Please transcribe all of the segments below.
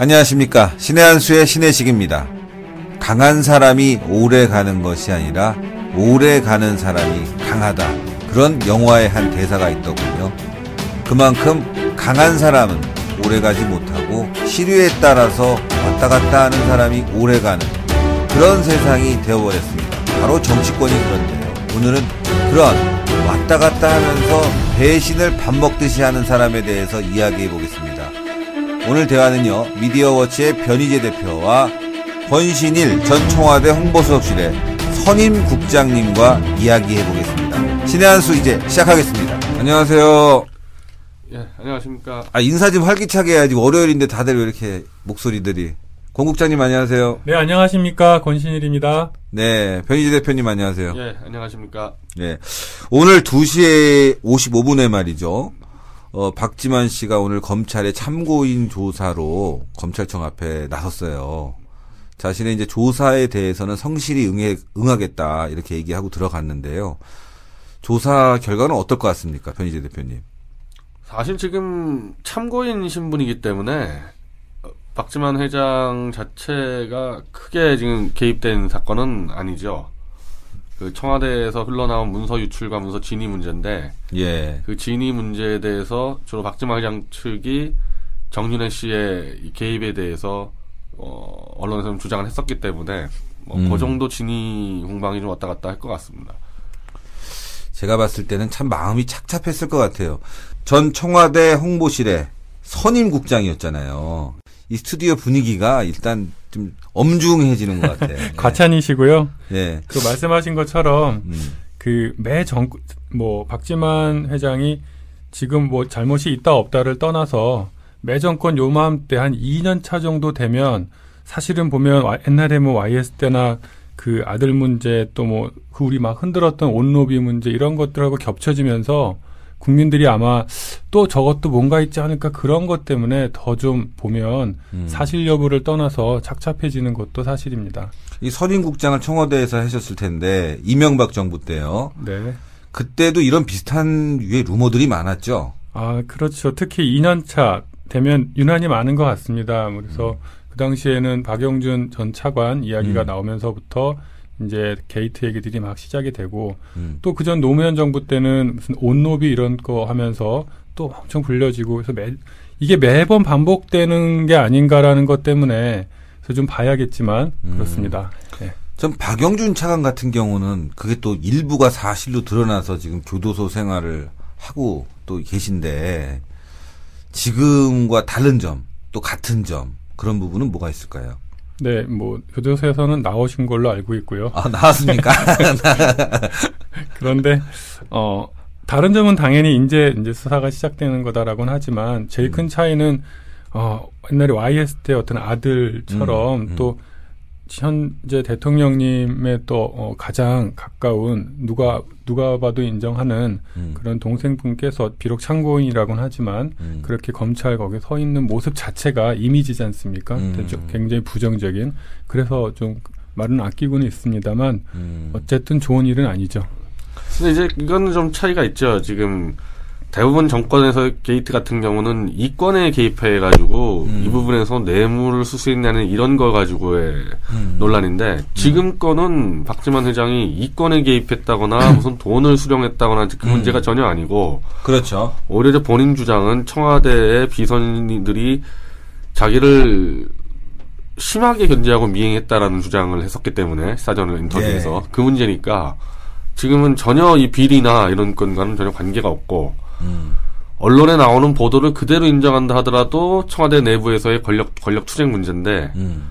안녕하십니까. 신의 한수의 신의식입니다. 강한 사람이 오래 가는 것이 아니라 오래 가는 사람이 강하다. 그런 영화의 한 대사가 있더군요. 그만큼 강한 사람은 오래 가지 못하고 시류에 따라서 왔다 갔다 하는 사람이 오래 가는 그런 세상이 되어버렸습니다. 바로 정치권이 그런데요. 오늘은 그런 왔다 갔다 하면서 배신을 밥 먹듯이 하는 사람에 대해서 이야기해 보겠습니다. 오늘 대화는요, 미디어워치의 변희재 대표와 권신일 전 청와대 홍보수석실의 선임 국장님과 이야기해 보겠습니다. 신의 한수 이제 시작하겠습니다. 안녕하세요. 예, 안녕하십니까. 아, 인사 좀 활기차게 해야지. 월요일인데 다들 왜 이렇게 목소리들이. 권 국장님 안녕하세요. 네, 안녕하십니까. 권신일입니다. 네, 변희재 대표님 안녕하세요. 예, 안녕하십니까. 네. 오늘 2시에 55분에 말이죠. 어, 박지만 씨가 오늘 검찰의 참고인 조사로 검찰청 앞에 나섰어요. 자신의 이제 조사에 대해서는 성실히 응해, 응하겠다 이렇게 얘기하고 들어갔는데요. 조사 결과는 어떨 것 같습니까, 변희재 대표님? 사실 지금 참고인 신분이기 때문에 어, 박지만 회장 자체가 크게 지금 개입된 사건은 아니죠. 그 청와대에서 흘러나온 문서 유출과 문서 진위 문제인데 예. 그 진위 문제에 대해서 주로 박지만 회장 측이 정윤혜 씨의 개입에 대해서 어, 언론에서는 주장을 했었기 때문에 뭐 음. 그 정도 진위 공방이 좀 왔다 갔다 할 것 같습니다. 제가 봤을 때는 참 마음이 착잡했을 것 같아요. 전 청와대 홍보실의 선임 국장이었잖아요. 이 스튜디오 분위기가 일단 좀 엄중해지는 것 같아요. 예. 과찬이시고요. 예. 그 말씀하신 것처럼 음. 그매 정, 뭐, 박지만 회장이 지금 뭐 잘못이 있다 없다를 떠나서 매 정권 요맘때 한 2년 차 정도 되면 사실은 보면 와- 옛날에 뭐 YS 때나 그 아들 문제 또 뭐 그 우리 막 흔들었던 온로비 문제 이런 것들하고 겹쳐지면서 국민들이 아마 또 저것도 뭔가 있지 않을까 그런 것 때문에 더 좀 보면 음. 사실 여부를 떠나서 착잡해지는 것도 사실입니다. 이 선임 국장을 청와대에서 하셨을 텐데 이명박 정부 때요. 네. 그때도 이런 비슷한 유의 루머들이 많았죠. 아, 그렇죠. 특히 2년 차 되면 유난히 많은 것 같습니다. 그래서 그 당시에는 박영준 전 차관 이야기가 음. 나오면서부터 이제 게이트 얘기들이 막 시작이 되고 음. 또 그전 노무현 정부 때는 무슨 옷로비 이런 거 하면서 또 엄청 불려지고 그래서 매, 이게 매번 반복되는 게 아닌가라는 것 때문에 그래서 좀 봐야겠지만 음. 그렇습니다. 네. 전 박영준 차관 같은 경우는 그게 또 일부가 사실로 드러나서 지금 교도소 생활을 하고 또 계신데 지금과 다른 점, 또 같은 점 그런 부분은 뭐가 있을까요? 네, 뭐 교도소에서는 나오신 걸로 알고 있고요. 아 나왔습니까? 그런데 어 다른 점은 당연히 이제 이제 수사가 시작되는 거다라고는 하지만 제일 큰 차이는 어 옛날에 YS 때 어떤 아들처럼 음, 음. 또 현재 대통령님의 또 어, 가장 가까운 누가 누가 봐도 인정하는 음, 그런 동생분께서 비록 참고인이라고는 하지만 음. 그렇게 검찰 거기에 서 있는 모습 자체가 이미지지 않습니까? 음. 좀 굉장히 부정적인. 그래서 좀 말은 아끼고는 있습니다만 음. 어쨌든 좋은 일은 아니죠. 근데 이제 이거는 좀 차이가 있죠. 지금 대부분 정권에서 게이트 같은 경우는 이권에 개입해 가지고 음. 이 부분에서 뇌물을 수수했냐는 이런 거 가지고의 음. 논란인데 지금 건은 박지만 회장이 이권에 개입했다거나 무슨 돈을 수령했다거나 그 음. 문제가 전혀 아니고 그렇죠. 오히려 본인 주장은 청와대의 비선들이 자기를 심하게 견제하고 미행했다라는 주장을 했었기 때문에 사전 인터뷰에서 예. 그 문제니까 지금은 전혀 이 비리나 이런 건과는 전혀 관계가 없고 음. 언론에 나오는 보도를 그대로 인정한다 하더라도 청와대 내부에서의 권력 권력 투쟁 문제인데 음.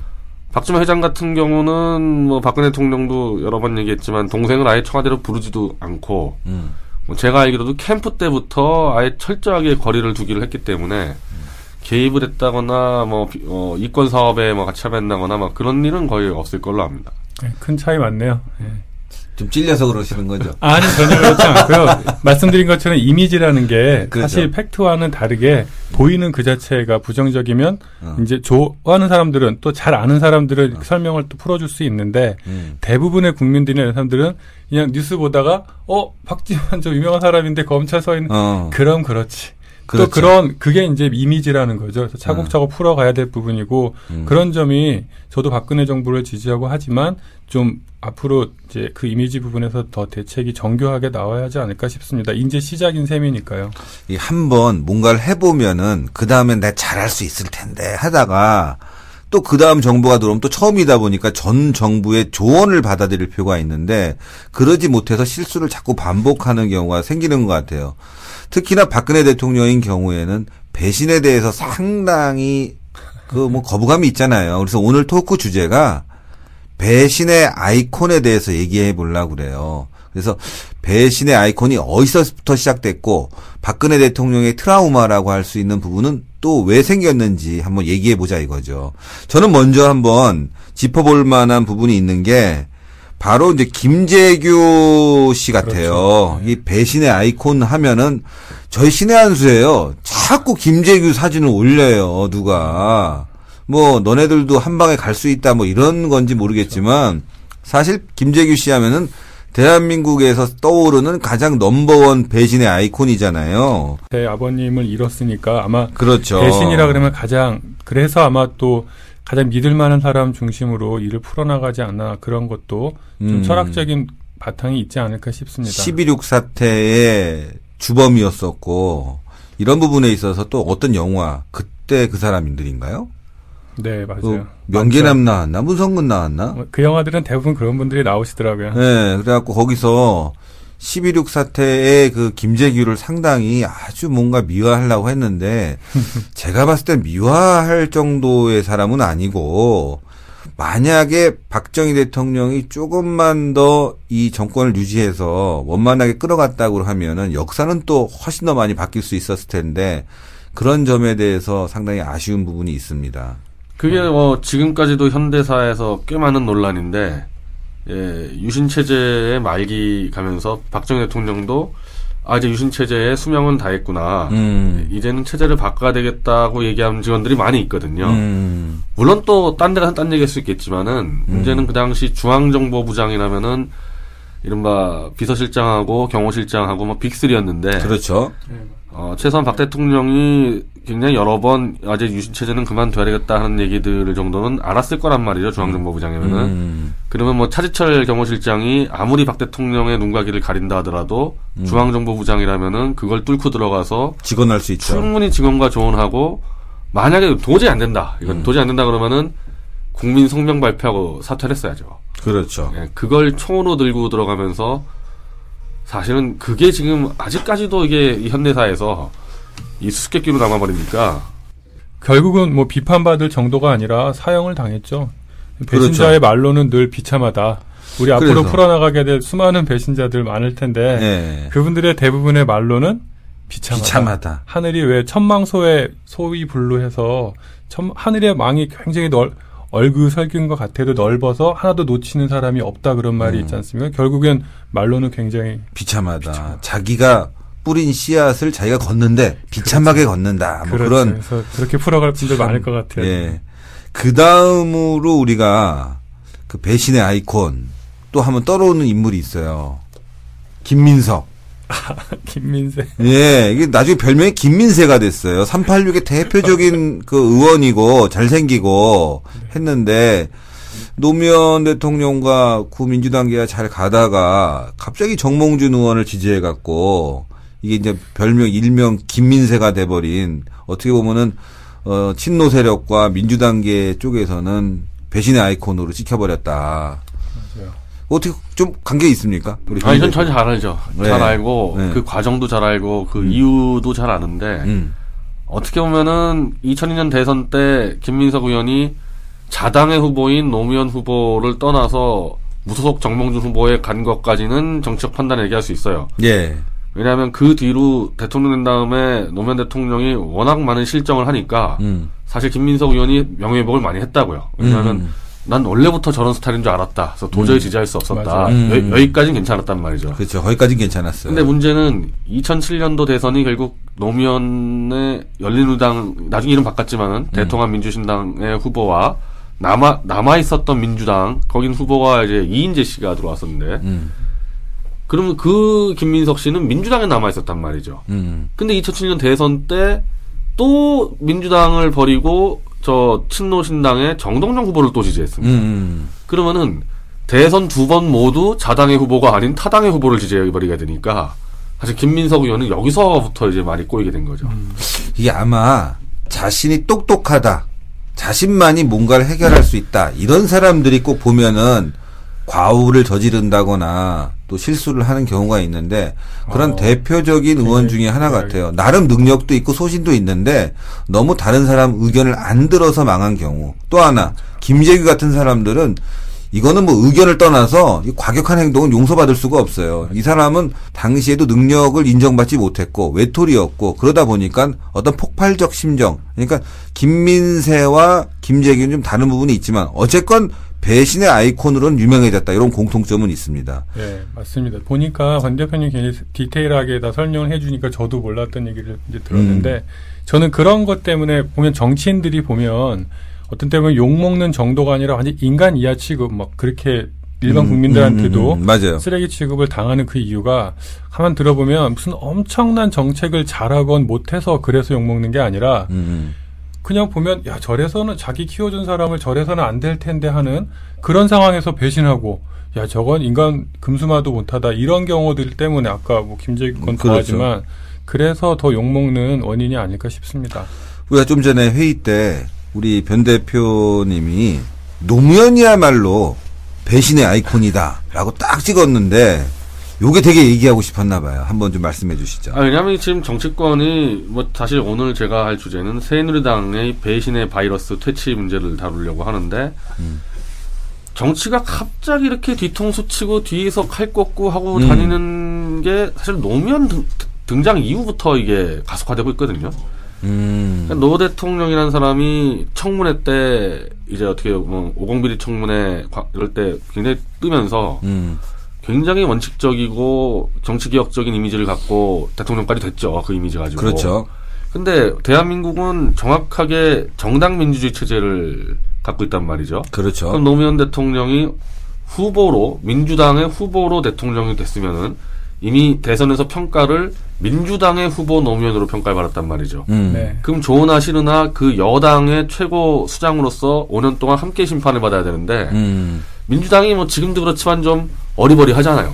박주만 회장 같은 경우는 뭐 박근혜 대통령도 여러 번 얘기했지만 동생을 아예 청와대로 부르지도 않고 음. 뭐 제가 알기로도 캠프 때부터 아예 철저하게 거리를 두기를 했기 때문에 개입을 했다거나 뭐 비- 어, 이권 사업에 뭐 같이 참여한다거나 막 그런 일은 거의 없을 걸로 압니다. 네, 큰 차이 많네요. 예. 좀 찔려서 그러시는 거죠. 아니 전혀 그렇지 않고요. 말씀드린 것처럼 이미지라는 게 그렇죠. 사실 팩트와는 다르게 보이는 그 자체가 부정적이면 어. 이제 좋아하는 사람들은 또 잘 아는 사람들을 설명을 또 풀어줄 수 있는데 음. 대부분의 국민들이나 사람들은 그냥 뉴스 보다가 어 박지원 저 유명한 사람인데 검찰서에 있는 어. 그럼 그렇지. 그렇죠. 또 그런 그게 이제 이미지라는 거죠. 그래서 차곡차곡 풀어가야 될 부분이고 음. 그런 점이 저도 박근혜 정부를 지지하고 하지만 좀 앞으로 이제 그 이미지 부분에서 더 대책이 정교하게 나와야 하지 않을까 싶습니다. 이제 시작인 셈이니까요. 이 한번 뭔가를 해보면은 그 다음엔 내가 잘할 수 있을 텐데 하다가 또 그 다음 정부가 들어오면 또 처음이다 보니까 전 정부의 조언을 받아들일 필요가 있는데 그러지 못해서 실수를 자꾸 반복하는 경우가 생기는 것 같아요. 특히나 박근혜 대통령인 경우에는 배신에 대해서 상당히 그 뭐 거부감이 있잖아요. 그래서 오늘 토크 주제가 배신의 아이콘에 대해서 얘기해 보려고 그래요. 그래서 배신의 아이콘이 어디서부터 시작됐고 박근혜 대통령의 트라우마라고 할 수 있는 부분은 또 왜 생겼는지 한번 얘기해 보자 이거죠. 저는 먼저 한번 짚어볼 만한 부분이 있는 게 바로 이제 김재규 씨 같아요. 이 배신의 아이콘 하면은 저희 신의 한 수예요. 자꾸 김재규 사진을 올려요. 누가 뭐 너네들도 한 방에 갈 수 있다 뭐 이런 건지 모르겠지만 사실 김재규 씨 하면은 대한민국에서 떠오르는 가장 넘버원 배신의 아이콘이잖아요. 제 아버님을 잃었으니까 아마 그렇죠. 배신이라 그러면 가장 그래서 아마 또 가장 믿을 만한 사람 중심으로 일을 풀어나가지 않나 그런 것도 좀 음. 철학적인 바탕이 있지 않을까 싶습니다. 12.6 사태의 주범이었었고 이런 부분에 있어서 또 어떤 영화 그때 그 사람들인가요? 네그 맞아요. 명계남 나왔나 문성근 나왔나? 많죠. 그 영화들은 대부분 그런 분들이 나오시더라고요. 네, 그래갖고 거기서 12.6 사태의 그 김재규를 상당히 아주 뭔가 미화하려고 했는데 제가 봤을 땐 미화할 정도의 사람은 아니고 만약에 박정희 대통령이 조금만 더 이 정권을 유지해서 원만하게 끌어갔다고 하면은 역사는 또 훨씬 더 많이 바뀔 수 있었을 텐데 그런 점에 대해서 상당히 아쉬운 부분이 있습니다. 그게 뭐 지금까지도 현대사에서 꽤 많은 논란인데 예, 유신 체제의 말기 가면서 박정희 대통령도 아 이제 유신 체제의 수명은 다했구나. 음. 이제는 체제를 바꿔야 되겠다고 얘기하는 직원들이 많이 있거든요. 음. 물론 또 딴 데 가서 딴 얘기할 수 있겠지만은 문제는 그 당시 중앙정보부장이라면은 이른바 비서실장하고 경호실장하고 뭐 빅3였는데 그렇죠. 어, 최소한 박 대통령이 굉장히 여러 번 아재 유신 체제는 그만둬야 되겠다 하는 얘기들을 정도는 알았을 거란 말이죠 중앙정보부 장이면은 음. 그러면 뭐 차지철 경호실장이 아무리 박 대통령의 눈과 귀를 가린다 하더라도 음. 중앙정보부 장이라면은 그걸 뚫고 들어가서 직원할 수 있죠. 충분히 직원과 조언하고 만약에 도저히 안 된다 이건 음. 도저히 안 된다 그러면은 국민 성명 발표하고 사퇴를 했어야죠. 그렇죠. 예, 그걸 총으로 들고 들어가면서 사실은 그게 지금 아직까지도 이게 이 현대사에서 이 수수께끼로 남아버리니까 결국은 뭐 비판받을 정도가 아니라 사형을 당했죠. 배신자의 말로는 늘 비참하다. 우리 앞으로 그래서. 풀어나가게 될 수많은 배신자들 많을 텐데 네. 그분들의 대부분의 말로는 비참하다. 비참하다. 하늘이 왜 천망소에 소위 분류해서 천, 하늘의 망이 굉장히 넓 얼그설긴 것 같아도 넓어서 하나도 놓치는 사람이 없다 그런 말이 음. 있지 않습니까? 결국엔 말로는 굉장히 비참하다. 자기가 뿌린 씨앗을 자기가 걷는데 비참하게 걷는다. 뭐 그렇죠. 그런 그래서 그렇게 풀어갈 분들 많을 것 같아요. 예. 그 다음으로 우리가 그 배신의 아이콘 또 한번 떠오르는 인물이 있어요. 김민석. 김민세. 예, 이게 나중에 별명이 김민세가 됐어요. 386의 대표적인 그 의원이고 잘생기고 했는데 노무현 대통령과 구민주당계가 잘 가다가 갑자기 정몽준 의원을 지지해 갖고 이게 이제 별명 일명 김민세가 돼버린 어떻게 보면은 어 친노 세력과 민주당계 쪽에서는 배신의 아이콘으로 찍혀버렸다. 어떻게 좀 관계 있습니까? 우리 아니 전 김민세 잘 알죠. 네. 잘 알고 네. 그 과정도 잘 알고 그 이유도 잘 아는데 음. 어떻게 보면은 2002년 대선 때 김민석 의원이 자당의 후보인 노무현 후보를 떠나서 무소속 정몽준 후보에 간 것까지는 정치적 판단을 얘기할 수 있어요. 예. 왜냐하면 그 뒤로 대통령 된 다음에 노무현 대통령이 워낙 많은 실정을 하니까 음. 사실 김민석 의원이 명예회복을 많이 했다고요. 왜냐하면 음. 난 원래부터 저런 스타일인 줄 알았다. 그래서 도저히 지지할 수 없었다. 맞아요. 음. 여, 여기까지는 괜찮았단 말이죠. 그렇죠. 거기까지는 괜찮았어요. 근데 문제는 2007년도 대선이 결국 노무현의 열린우당 나중에 이름 바꿨지만은 대통합 민주신당의 후보와 남아 남아 있었던 민주당 거긴 후보가 이제 이인재 씨가 들어왔었는데 음. 그러면 그 김민석 씨는 민주당에 남아 있었단 말이죠. 음. 근데 2007년 대선 때 또 민주당을 버리고 저 친노 신당의 정동영 후보를 또 지지했습니다. 음. 그러면은 대선 두 번 모두 자당의 후보가 아닌 타당의 후보를 지지해버리게 되니까 사실 김민석 의원은 여기서부터 이제 말이 꼬이게 된 거죠. 이게 아마 자신이 똑똑하다. 자신만이 뭔가를 해결할 수 있다. 이런 사람들이 꼭 보면은 과오를 저지른다거나 또 실수를 하는 경우가 있는데 그런 어, 대표적인 의원 중에 하나 같아요. 나름 능력도 있고 소신도 있는데 너무 다른 사람 의견을 안 들어서 망한 경우. 또 하나 김재규 같은 사람들은 이거는 뭐 의견을 떠나서 이 과격한 행동은 용서받을 수가 없어요. 이 사람은 당시에도 능력을 인정받지 못했고 외톨이였고 그러다 보니까 어떤 폭발적 심정. 그러니까 김민세와 김재규는 좀 다른 부분이 있지만 어쨌건 배신의 아이콘으로는 유명해졌다. 이런 공통점은 있습니다. 네, 맞습니다. 보니까 관 대표님 굉장히 디테일하게 다 설명을 해주니까 저도 몰랐던 얘기를 이제 들었는데 음. 저는 그런 것 때문에 보면 정치인들이 보면 어떤 때문에 욕 먹는 정도가 아니라 완전 인간 이하 취급 막 그렇게 일반 음, 국민들한테도 음, 음, 음. 맞아요. 쓰레기 취급을 당하는 그 이유가 가만 들어보면 무슨 엄청난 정책을 잘하건 못해서 그래서 욕 먹는 게 아니라 음, 그냥 보면 야 저래서는 자기 키워준 사람을 저래서는 안 될 텐데 하는 그런 상황에서 배신하고 야 저건 인간 금수마도 못하다 이런 경우들 때문에 아까 뭐 김재규 건 그렇죠. 더하지만 그래서 더 욕먹는 원인이 아닐까 싶습니다. 우리가 좀 전에 회의 때 우리 변 대표님이 노무현이야말로 배신의 아이콘이다라고 딱 찍었는데 요게 되게 얘기하고 싶었나 봐요. 한번 좀 말씀해 주시죠. 아, 왜냐면 지금 정치권이 뭐 사실 오늘 제가 할 주제는 새누리당의 배신의 바이러스 퇴치 문제를 다루려고 하는데 정치가 갑자기 이렇게 뒤통수 치고 뒤에서 칼 꽂고 하고 음. 다니는 게 사실 노무현 등, 등장 이후부터 이게 가속화되고 있거든요. 음. 그러니까 노 대통령이라는 사람이 청문회 때 이제 어떻게 뭐 오공비리 청문회 과- 이럴 때 굉장히 뜨면서 음. 굉장히 원칙적이고 정치개혁적인 이미지를 갖고 대통령까지 됐죠. 그 이미지 가지고. 그렇죠. 근데 대한민국은 정확하게 정당 민주주의 체제를 갖고 있단 말이죠. 그렇죠. 그럼 노무현 대통령이 후보로 민주당의 후보로 대통령이 됐으면은 이미 대선에서 평가를 민주당의 후보 노무현으로 평가를 받았단 말이죠. 음. 네. 그럼 좋으나 싫으나 그 여당의 최고 수장으로서 5년 동안 함께 심판을 받아야 되는데 음. 민주당이 뭐 지금도 그렇지만 좀 어리버리 하잖아요.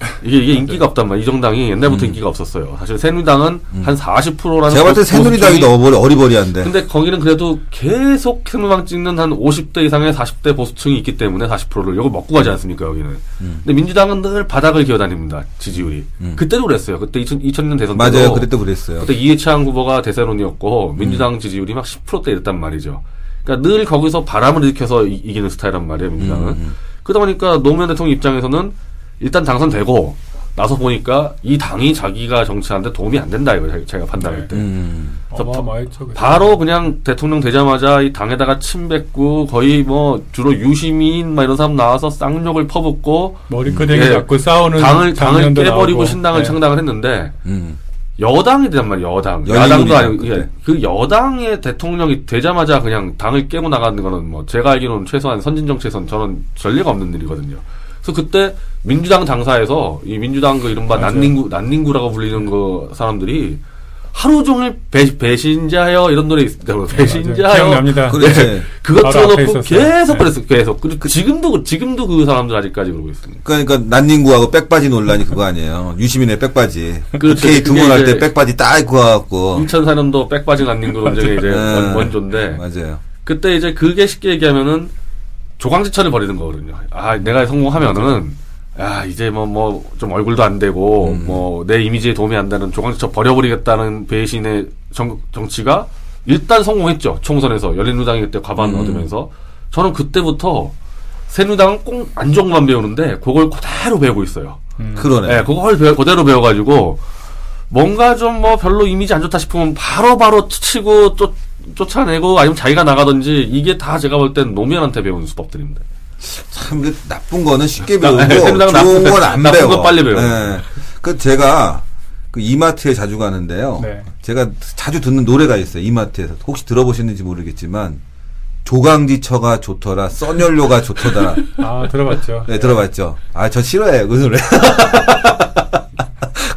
이게 이게 인기가 없단 말이야. 이 정당이 옛날부터 인기가 없었어요. 사실 새누리당은 한 40%라는 음. 제가 봤을 때 새누리당이 더 어리- 어리버리한데. 근데 거기는 그래도 계속 새누리당 찍는 한 50대 이상의 40대 보수층이 있기 때문에 40%를 이걸 먹고 가지 않습니까 여기는. 근데 민주당은 늘 바닥을 기어다닙니다 지지율이. 그때도 그랬어요. 그때 2000, 2000년 대선 때도 음. 맞아요. 그때도 그랬어요. 그때 이해창 후보가 대세론이었고 음. 민주당 지지율이 막 10%대 이랬단 말이죠. 그러니까 늘 거기서 바람을 일으켜서 이, 기는 스타일란 말이에요, 민주당은. 음, 그러다 보니까 노무현 대통령 입장에서는 일단 당선되고 나서 보니까 이 당이 자기가 정치하는데 도움이 안 된다 이거 자기- 자기가 판단할 때. 음. 바로 그냥 대통령 되자마자 이 당에다가 침 뱉고 거의 뭐 주로 유시민 막 이런 사람 나와서 쌍욕을 퍼붓고 머리끄댕이 예, 잡고 싸우는 당을 당을 깨버리고 나오고. 신당을 네. 창당을 했는데 음. 여당이 되단 말이에요, 여당. 야당도 아니고. 예, 그 여당의 대통령이 되자마자 그냥 당을 깨고 나가는 거는 뭐, 제가 알기로는 최소한 선진 정치에선 저는 전례가 없는 일이거든요. 그래서 그때 민주당 당사에서 이 민주당 그 이른바. 난닝구, 난닝구라고 불리는 그 사람들이 하루 종일 배, 배신자여 이런 노래 있어요. 배신자여. 기억납니다. 그렇지. 그거 바로 앞에 틀어놓고. 계속 네. 그랬어요. 계속. 그리고 지금도, 지금도 그 사람들 아직까지 그러고 있습니다. 그러니까 난닝구하고 백바지 논란이 그거 아니에요. 유시민의 백바지. 그렇죠. 그게 등원할 이제 때 백바지 딱 입고 와갖고. 2004년도 백바지 난닝구 논쟁의 이제 네. 원, 원조인데. 맞아요. 그때 이제 그게 쉽게 얘기하면은 조광지천을 벌이는 거거든요. 아, 내가 성공하면은 야, 이제 뭐 뭐 좀 얼굴도 안 되고 음. 뭐내 이미지에 도움이 안 되는 조광지천 버려버리겠다는 배신의 정, 정치가 일단 성공했죠. 총선에서 열린우당이 그때 과반 음. 얻으면서 저는 그때부터 새누당은 꼭 안정만 배우는데 그걸 그대로 배우고 있어요. 음. 그러네. 예, 그걸 배워- 그대로 배워가지고 뭔가 좀 뭐 별로 이미지 안 좋다 싶으면 바로 바로 치고 쫓, 쫓아내고 아니면 자기가 나가든지 이게 다 제가 볼 땐 노무현한테 배운 수법들입니다. 참그 나쁜 거는 쉽게 나- 배우고 네, 좋은 나쁜- 건안 나쁜 배워. 건 빨리 배워. 예. 그 제가 그 이마트에 자주 가는데요. 네. 제가 자주 듣는 노래가 있어요. 이마트에서 혹시 들어보셨는지 모르겠지만 조강지처가 좋더라, 써연료가 좋더라. 아 들어봤죠. 네, 들어봤죠. 아, 저 싫어해요, 그 노래.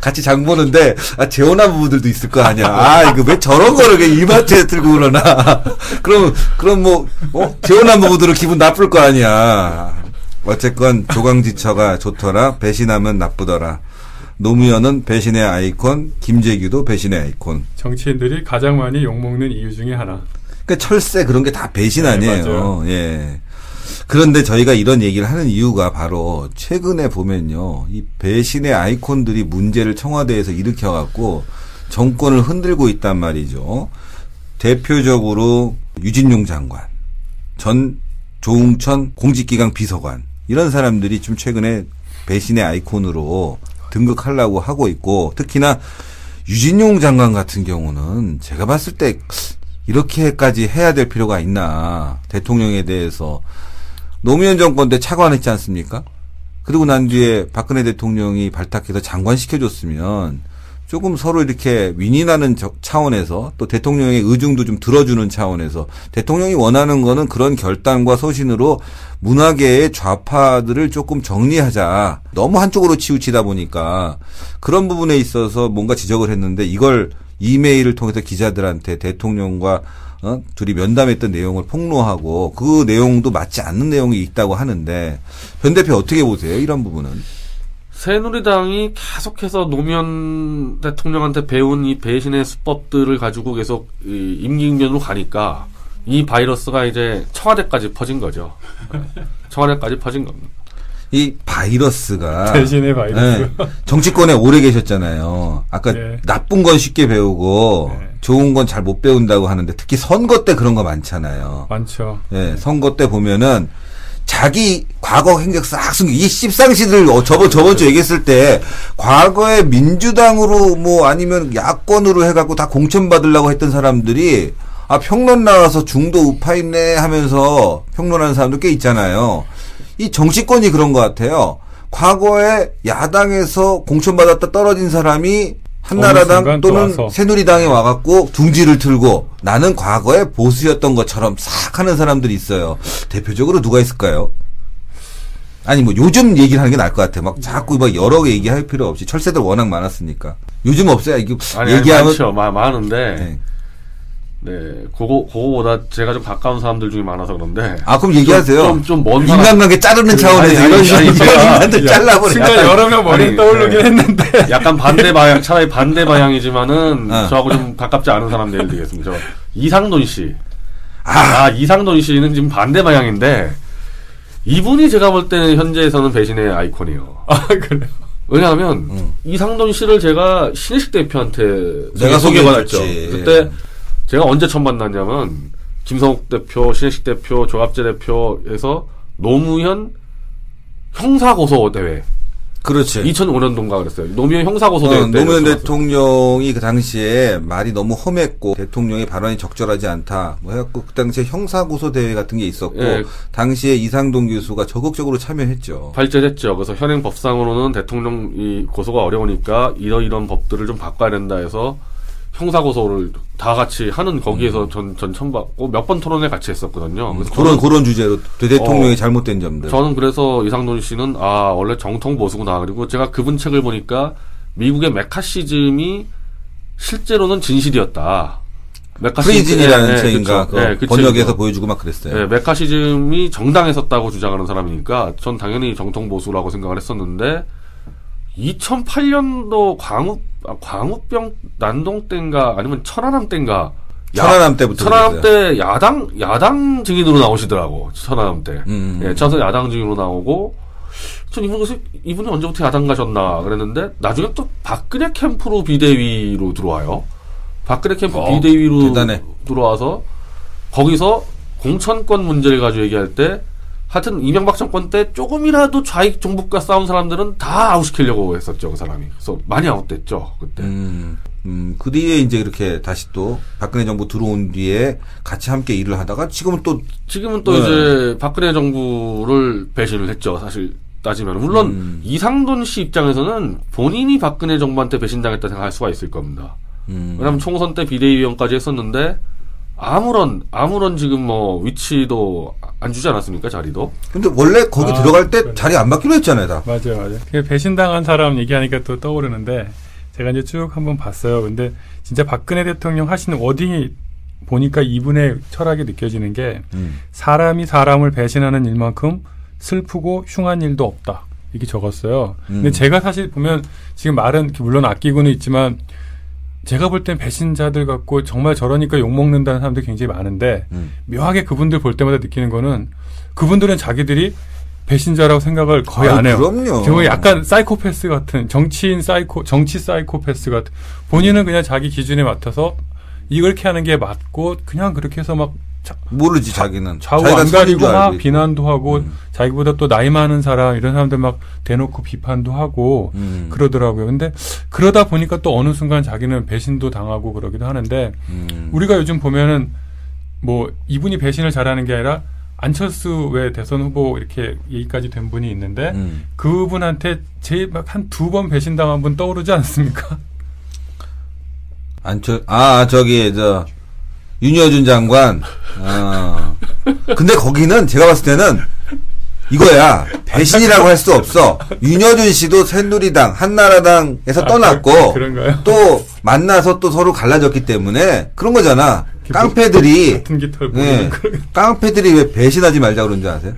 같이 장 보는데, 아, 재혼한 부부들도 있을 거 아니야. 아, 이거 왜 저런 거를 이마트에 들고 그러나. 그럼, 그럼 뭐, 어? 재혼한 부부들은 기분 나쁠 거 아니야. 어쨌건, 조강지처가 좋더라, 배신하면 나쁘더라. 노무현은 배신의 아이콘, 김재규도 배신의 아이콘. 정치인들이 가장 많이 욕먹는 이유 중에 하나. 그 철새 그런 게 다 배신 네, 아니에요. 맞아요. 예. 그런데 저희가 이런 얘기를 하는 이유가 바로 최근에 보면요. 이 배신의 아이콘들이 문제를 청와대에서 일으켜갖고 정권을 흔들고 있단 말이죠. 대표적으로 유진용 장관, 전 조웅천 공직기강 비서관, 이런 사람들이 좀 최근에 배신의 아이콘으로 등극하려고 하고 있고, 특히나 유진용 장관 같은 경우는 제가 봤을 때 이렇게까지 해야 될 필요가 있나. 대통령에 대해서. 노무현 정권 때 차관했지 않습니까? 그리고 난 뒤에 박근혜 대통령이 발탁해서 장관 시켜줬으면 조금 서로 이렇게 윈윈하는 저- 차원에서 또 대통령의 의중도 좀 들어주는 차원에서 대통령이 원하는 거는 그런 결단과 소신으로 문화계의 좌파들을 조금 정리하자. 너무 한쪽으로 치우치다 보니까 그런 부분에 있어서 뭔가 지적을 했는데 이걸 이메일을 통해서 기자들한테 대통령과 어? 둘이 면담했던 내용을 폭로하고 그 내용도 맞지 않는 내용이 있다고 하는데 변 대표 어떻게 보세요? 이런 부분은. 새누리당이 계속해서 노무현 대통령한테 배운 이 배신의 수법들을 가지고 계속 이 임기응변으로 가니까 이 바이러스가 이제 청와대까지 퍼진 거죠. 네. 청와대까지 퍼진 겁니다. 이 바이러스가 대신의 바이러스. 네, 정치권에 오래 계셨잖아요. 아까 네. 나쁜 건 쉽게 배우고 네. 좋은 건 잘 못 배운다고 하는데 특히 선거 때 그런 거 많잖아요. 많죠. 예, 선거 때 보면은 자기 과거 행적 싹 숨기 이 씹상시들 어, 저번 저번 주 얘기했을 때 과거에 민주당으로 뭐 아니면 야권으로 해갖고 다 공천 받으려고 했던 사람들이 아 평론 나와서 중도 우파 있네 하면서 평론하는 사람도 꽤 있잖아요. 이 정치권이 그런 것 같아요. 과거에 야당에서 공천 받았다 떨어진 사람이 한나라당 또 또는 와서. 새누리당에 와갖고 둥지를 틀고 나는 과거에 보수였던 것처럼 싹 하는 사람들이 있어요. 대표적으로 누가 있을까요? 아니 뭐 요즘 얘기를 하는 게 나을 것 같아. 막 자꾸 막 여러 개 얘기할 필요 없이 철새들 워낙 많았으니까. 요즘 없어요. 이거 아니, 얘기하면 많죠. 마- 많은데, 네. 네, 그거, 그거보다 제가 좀 가까운 사람들 중에 많아서 그런데. 아 그럼 얘기하세요. 좀, 좀먼 사람. 인간관계 자르는 차원에서 아니, 이런 식으로 인간들 잘라버려. 순간 약간- 여러 명 아니, 떠오르긴 네. 했는데. 약간 반대 방향, 차라리 반대 방향이지만은, 어. 저하고 좀 가깝지 않은 사람. 저 이상돈 씨. 아, 아, 이상돈 씨는 지금 반대 방향인데, 이분이 제가 볼 때는 현재에서는 배신의 아이콘이에요. 아 그래요. 왜냐하면, 음. 이상돈 씨를 제가 신혜식 대표한테 내가 소개- 소개받았죠. 그때 제가 언제 처음 만났냐면, 김성욱 대표, 신혜식 대표, 조갑재 대표에서 노무현 형사고소 대회. 그렇지. 2005년도인가 그랬어요. 노무현 어, 형사고소 대회. 때 노무현. 대통령이 그 당시에 말이 너무 험했고 대통령의 발언이 적절하지 않다. 뭐 해갖고 그 당시에 형사고소 대회 같은 게 있었고 예. 당시에 이상동 교수가 적극적으로 참여했죠. 발제됐죠. 그래서 현행 법상으로는 대통령 이 고소가 어려우니까 이러이런 법들을 좀 바꿔야 된다 해서 형사고소를 다 같이 하는 거기에서 전, 전 처음 받고 몇 번 토론회 같이 했었거든요. 그래서 음. 그런 그런 주제로 대통령의 어, 잘못된 점들. 저는 그래서 이상돈 씨는 아 원래 정통 보수구나. 그리고 제가 그분 책을 보니까 미국의 메카시즘이 실제로는 진실이었다. 매카시즘- Treason이라는 예, 예, 책인가 예, 그 책이죠. 보여주고 막 그랬어요. 예, 매카시즘이 정당했었다고 주장하는 사람이니까 전 당연히 정통 보수라고 생각을 했었는데 2008년도 광우 아, 광우병 난동 때인가 아니면 천안함 때인가 야- 천안함 때부터 천안함. 때 야당 야당 증인으로 나오시더라고 천안함 때 음. 예, 쳐서 야당 증인으로 나오고 전 이분 그래서 이분이 언제부터 야당 가셨나 그랬는데 나중에 또 박근혜 캠프로 비대위로 들어와요. 박근혜 캠프 어, 비대위로 대단해. 들어와서 거기서 공천권 문제를 가지고 얘기할 때 하여튼 이명박 정권 때 조금이라도 좌익 정북과 싸운 사람들은 다 아웃시키려고 했었죠, 그 사람이. 그래서 많이 아웃됐죠, 그때. 음, 음, 그 뒤에 이제 이렇게 다시 또 박근혜 정부 들어온 뒤에 같이 함께 일을 하다가 지금은 또 지금은 또 네. 이제 박근혜 정부를 배신을 했죠, 사실 따지면. 물론 음. 이상돈 씨 입장에서는 본인이 박근혜 정부한테 배신당했다 생각할 수가 있을 겁니다. 음, 왜냐하면 총선 때 비대위원까지 했었는데 아무런 아무런 지금 뭐 위치도 안 주지 않았습니까 자리도 근데 원래 거기 아, 들어갈 때 그러네. 자리 안 받기로 했잖아요, 다. 맞아요, 맞아요. 그 배신당한 사람 얘기하니까 또 떠오르는데 제가 이제 쭉 한번 봤어요. 근데 진짜 박근혜 대통령 하시는 워딩이 보니까 이분의 철학이 느껴지는 게 음. 사람이 사람을 배신하는 일만큼 슬프고 흉한 일도 없다. 이렇게 적었어요. 근데 음. 제가 사실 보면 지금 말은 물론 아끼고는 있지만 제가 볼 땐 배신자들 같고 정말 저러니까 욕먹는다는 사람들이 굉장히 많은데 음. 묘하게 그분들 볼 때마다 느끼는 거는 그분들은 자기들이 배신자라고 생각을 거의 아유, 안 해요. 그럼요. 정말 약간 사이코패스 같은 정치인 사이코 정치 사이코패스 같은 본인은 그냥 자기 기준에 맞춰서 이렇게 하는 게 맞고 그냥 그렇게 해서 막 자- 모르지 자기는. 좌우 안 가리고 줄 막. 비난도 하고 음. 자기보다 또 나이 많은 사람 이런 사람들 막 대놓고 비판도 하고 음. 그러더라고요. 근데 그러다 보니까 또 어느 순간 자기는 배신도 당하고 그러기도 하는데 음. 우리가 요즘 보면은 뭐 이분이 배신을 잘하는 게 아니라 안철수 외 대선 후보 이렇게 얘기까지 된 분이 있는데 음. 그분한테 제일 막 한 두 번 배신당한 분 떠오르지 않습니까? 안철 아 저기 저 윤여준 장관. 어. 근데 거기는 제가 봤을 때는 이거야 배신이라고 할 수 없어. 윤여준 씨도 새누리당, 한나라당에서 아, 떠났고 그- 그런가요? 또 만나서 또 서로 갈라졌기 때문에 그런 거잖아. 깡패들이 같은 깃털 예, 보이는 그런 깡패들이 왜 배신하지 말자 그러는 줄 아세요?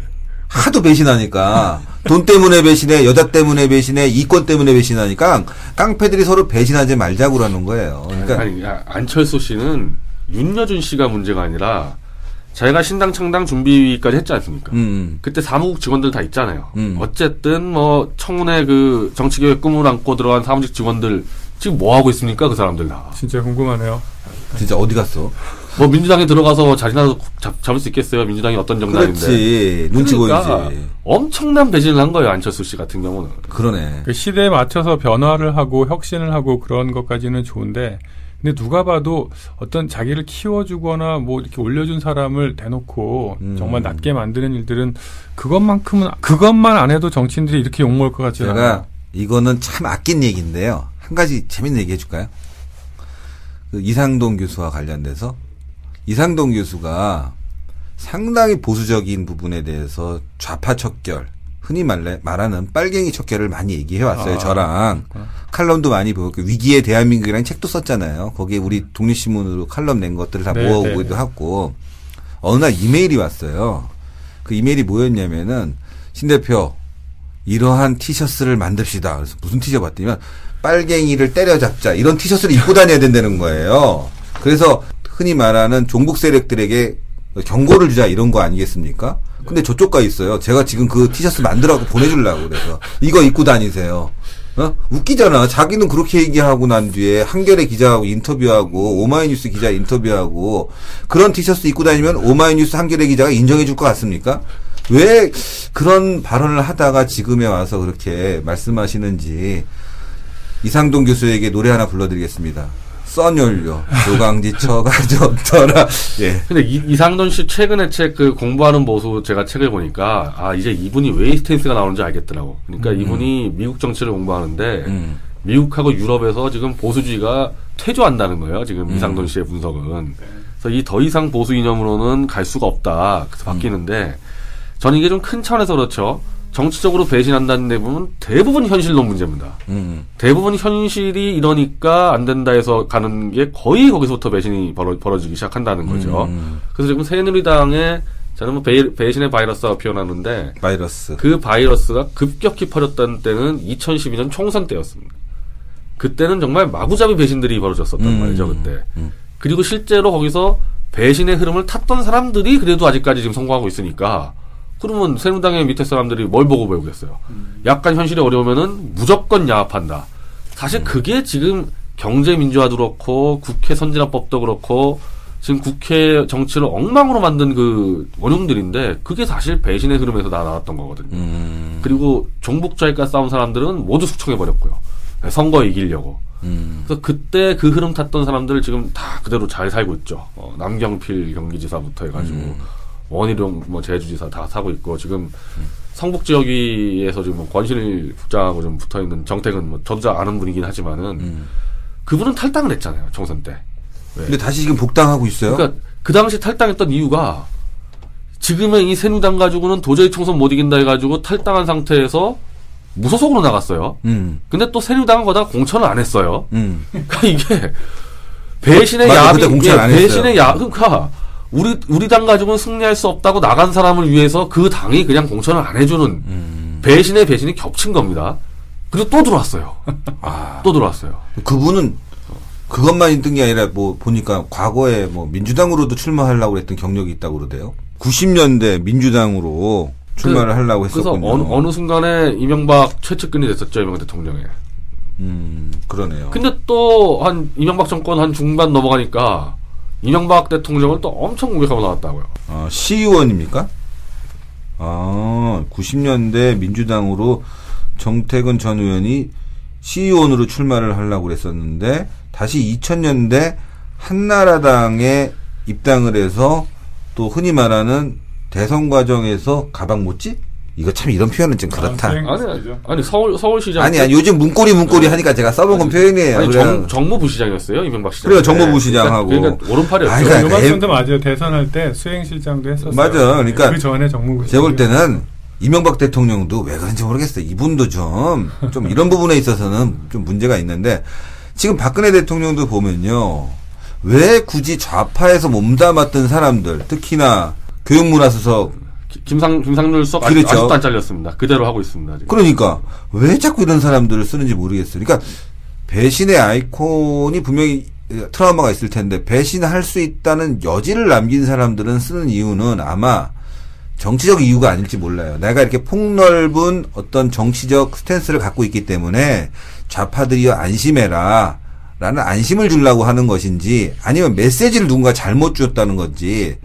하도 배신하니까 돈 때문에 배신해, 여자 때문에 배신해, 이권 때문에 배신하니까 깡패들이 서로 배신하지 말자고 그러는 거예요. 그러니까 아니 야, 안철수 씨는 윤여준 씨가 문제가 아니라 자기가 신당 창당 준비까지 했지 않습니까? 음, 그때 사무국 직원들 다 있잖아요. 음. 어쨌든 뭐 청문회 그 정치개혁 꿈을 안고 들어간 사무직 직원들 지금 뭐 하고 있습니까? 그 사람들 다. 진짜 궁금하네요. 진짜 어디 갔어? 뭐 민주당에 들어가서 자리나 잡, 잡을 수 있겠어요? 민주당이 어떤 정당인데. 그렇지 눈치 그러니까 보이지. 엄청난 배신을 한 거예요 안철수 씨 같은 경우는. 그러네. 그 시대에 맞춰서 변화를 하고 혁신을 하고 그런 것까지는 좋은데 근데 누가 봐도 어떤 자기를 키워주거나 뭐 이렇게 올려준 사람을 대놓고 음. 정말 낮게 만드는 일들은 그것만큼은 그것만 안 해도 정치인들이 이렇게 욕먹을 것 같지 않아요. 제가 이거는 참 아낀 얘기인데요. 한 가지 재밌는 얘기 해줄까요? 그 이상동 교수와 관련돼서 이상동 교수가 상당히 보수적인 부분에 대해서 좌파 척결, 흔히 말래, 말하는 빨갱이 척결을 많이 얘기해 왔어요. 아, 저랑 그렇구나. 칼럼도 많이 보고 그 위기의 대한민국이라는 책도 썼잖아요. 거기에 우리 독립신문으로 칼럼 낸 것들을 다 네, 모아오기도 네, 네. 하고 어느 날 이메일이 왔어요. 그 이메일이 뭐였냐면은 신 대표 이러한 티셔츠를 만듭시다. 그래서 무슨 티셔츠 봤더니만 빨갱이를 때려잡자 이런 티셔츠를 입고 다녀야 된다는 거예요. 그래서 흔히 말하는 종북 세력들에게 경고를 주자 이런 거 아니겠습니까? 근데 저쪽 가 있어요. 제가 지금 그 티셔츠 만들어갖고 보내주려고 그래서 이거 입고 다니세요. 어? 웃기잖아. 자기는 그렇게 얘기하고 난 뒤에 한겨레 기자하고 인터뷰하고 오마이뉴스 기자 인터뷰하고 그런 티셔츠 입고 다니면 오마이뉴스 한겨레 기자가 인정해 줄 것 같습니까? 왜 그런 발언을 하다가 지금에 와서 그렇게 말씀하시는지 이상동 교수에게 노래 하나 불러드리겠습니다. 써연료 조강지 처 가졌더라. 예. 근데 이, 이상돈 씨 최근에 책 그 공부하는 보수 제가 책을 보니까 아 이제 이분이 왜 스탠스가 나오는지 알겠더라고. 그러니까 이분이 미국 정치를 공부하는데 음. 미국하고 유럽에서 지금 보수주의가 퇴조한다는 거예요. 지금 음. 이상돈 씨의 분석은. 그래서 이 더 이상 보수 이념으로는 갈 수가 없다. 그래서 바뀌는데 저는 이게 좀 큰 차원에서 그렇죠. 정치적으로 배신한다는 대부분 대부분 현실론 문제입니다. 음. 대부분 현실이 이러니까 안 된다 해서 가는 게 거의 거기서부터 배신이 벌어, 벌어지기 시작한다는 거죠. 음. 그래서 지금 새누리당에 저는 뭐 배, 배신의 바이러스가 표현하는데 바이러스. 그 바이러스가 급격히 퍼졌던 때는 2012년 총선 때였습니다. 그때는 정말 마구잡이 배신들이 벌어졌었단 음. 말이죠, 그때. 음. 그리고 실제로 거기서 배신의 흐름을 탔던 사람들이 그래도 아직까지 지금 성공하고 있으니까 그러면 새누리당의 밑에 사람들이 뭘 보고 배우겠어요. 약간 현실이 어려우면은 무조건 야합한다. 사실 그게 지금 경제 민주화도 그렇고 국회 선진화법도 그렇고 지금 국회 정치를 엉망으로 만든 그 원흉들인데 그게 사실 배신의 흐름에서 나 나왔던 거거든요. 음, 그리고 종북자익과 싸운 사람들은 모두 숙청해 버렸고요. 성거 이기려고. 음, 그래서 그때 그 흐름 탔던 사람들 지금 다 그대로 잘 살고 있죠. 어, 남경필 경기지사부터 해가지고 음. 원희룡 뭐 제주지사 다 사고 있고 지금 성북 지역에서 지금 뭐 권실 국장하고 좀 붙어 있는 정택은 뭐 저도 잘 아는 분이긴 하지만은 음. 그분은 탈당을 했잖아요 총선 때. 근데 다시 지금 복당하고 있어요. 그러니까 그 당시 탈당했던 이유가 지금의 이 새누리당 가지고는 도저히 총선 못 이긴다 해가지고 탈당한 상태에서 무소속으로 나갔어요. 음, 근데 또 새누리당은 거다 공천을 안 했어요. 음. 그러니까 이게 배신의 야비, 예. 배신의 야, 그러니까 우리 우리 당 가지고는 승리할 수 없다고 나간 사람을 위해서 그 당이 그냥 공천을 안 해주는 음. 배신의 배신이 겹친 겁니다. 그리고 또 들어왔어요. 아, 또 들어왔어요. 그분은 그것만 있던 게 아니라 뭐 보니까 과거에 뭐 민주당으로도 출마하려고 했던 경력이 있다고 그러대요. 90년대 민주당으로 출마를 하려고 그래서 했었군요. 어느, 어느 순간에 이명박 최측근이 됐었죠 이명박 대통령에. 음, 그러네요. 근데 또 한 이명박 정권 한 중반 넘어가니까 이명박 대통령을 또 엄청 공격하고 나왔다고요. 어, 시의원입니까? 아, 90년대 민주당으로 정태근 전 의원이 시의원으로 출마를 하려고 그랬었는데 다시 2000년대 한나라당에 입당을 해서 또 흔히 말하는 대선 과정에서 가방 못지? 이거 참 이런 표현은 좀 그렇다. 아, 수행- 아니 그죠. 아니 서울 서울시장 아니, 아니 요즘 문고리 문고리 하니까 제가 써먹은 표현이에요. 아니 그냥. 정, 정무부 시장이었어요 이명박 시장. 그래요, 정무부 시장하고. 그러니까, 그러니까 오른팔이었죠. 아니, 그러니까 요 애- 말씀도 맞아요. 대선할 때 수행실장도 했었어요. 맞아. 그러니까 그 전에 정무부 제가 볼 때는 이명박 대통령도 왜 그런지 모르겠어요. 이분도 좀, 좀 이런 부분에 있어서는 좀 문제가 있는데, 지금 박근혜 대통령도 보면요. 왜 굳이 좌파에서 몸담았던 사람들, 특히나 교육문화수석, 기- 김상 김상률 수석 그렇죠. 아직도 안 잘렸습니다. 그대로 하고 있습니다. 지금. 그러니까, 왜 자꾸 이런 사람들을 쓰는지 모르겠어요. 그러니까, 배신의 아이콘이 분명히 트라우마가 있을 텐데, 배신할 수 있다는 여지를 남긴 사람들은 쓰는 이유는 아마 정치적 이유가 아닐지 몰라요. 내가 이렇게 폭넓은 어떤 정치적 스탠스를 갖고 있기 때문에 좌파들이여 안심해라. 라는 안심을 주려고 하는 것인지 아니면 메시지를 누군가 잘못 주었다는 건지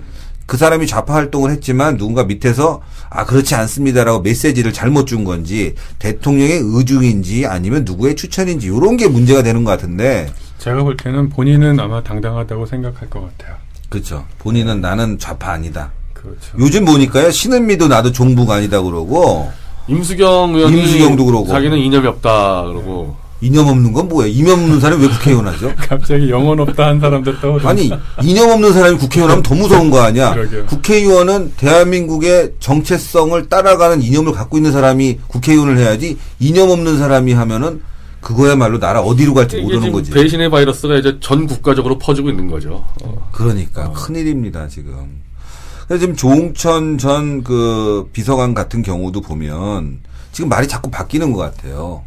그 사람이 좌파 활동을 했지만 누군가 밑에서 아 그렇지 않습니다라고 메시지를 잘못 준 건지 대통령의 의중인지 아니면 누구의 추천인지 이런 게 문제가 되는 것 같은데 제가 볼 때는 본인은 아마 당당하다고 생각할 것 같아요. 그렇죠 본인은 나는 좌파 아니다 그렇죠. 요즘 보니까요 신은미도 나도 종북 아니다 그러고 임수경 의원이 임수경도 그러고. 자기는 이념이 없다 그러고 이념 없는 건 뭐예요 이념 없는 사람이 왜 국회의원 하죠 갑자기 영혼 없다 한 사람들 떠오르. 아니 이념 없는 사람이 국회의원 하면 더 무서운 거 아니야 그러게요. 국회의원은 대한민국의 정체성을 따라가는 이념을 갖고 있는 사람이 국회의원을 해야지 이념 없는 사람이 하면은 그거야말로 나라 어디로 갈지 모르는 거지 배신의 바이러스가 이제 전 국가적으로 퍼지고 있는 거죠. 어. 그러니까 큰일입니다 지금. 그래서 지금 조홍천 전 그 비서관 같은 경우도 보면 지금 말이 자꾸 바뀌는 것 같아요.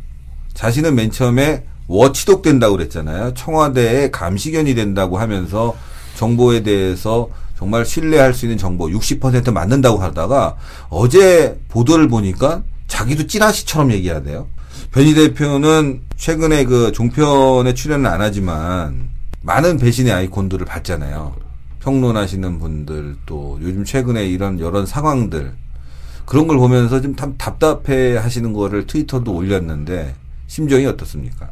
자신은 맨 처음에 워치독 된다고 그랬잖아요. 청와대의 감시견이 된다고 하면서 정보에 대해서 정말 신뢰할 수 있는 정보 60% 맞는다고 하다가 어제 보도를 보니까 자기도 찌라시처럼 얘기하대요. 변희 대표는 최근에 그 종편에 출연은 안 하지만 많은 배신의 아이콘들을 봤잖아요. 평론하시는 분들 또 요즘 최근에 이런 여러 상황들 그런 걸 보면서 좀참 답답해 하시는 거를 트위터도 올렸는데 심정이 어떻습니까?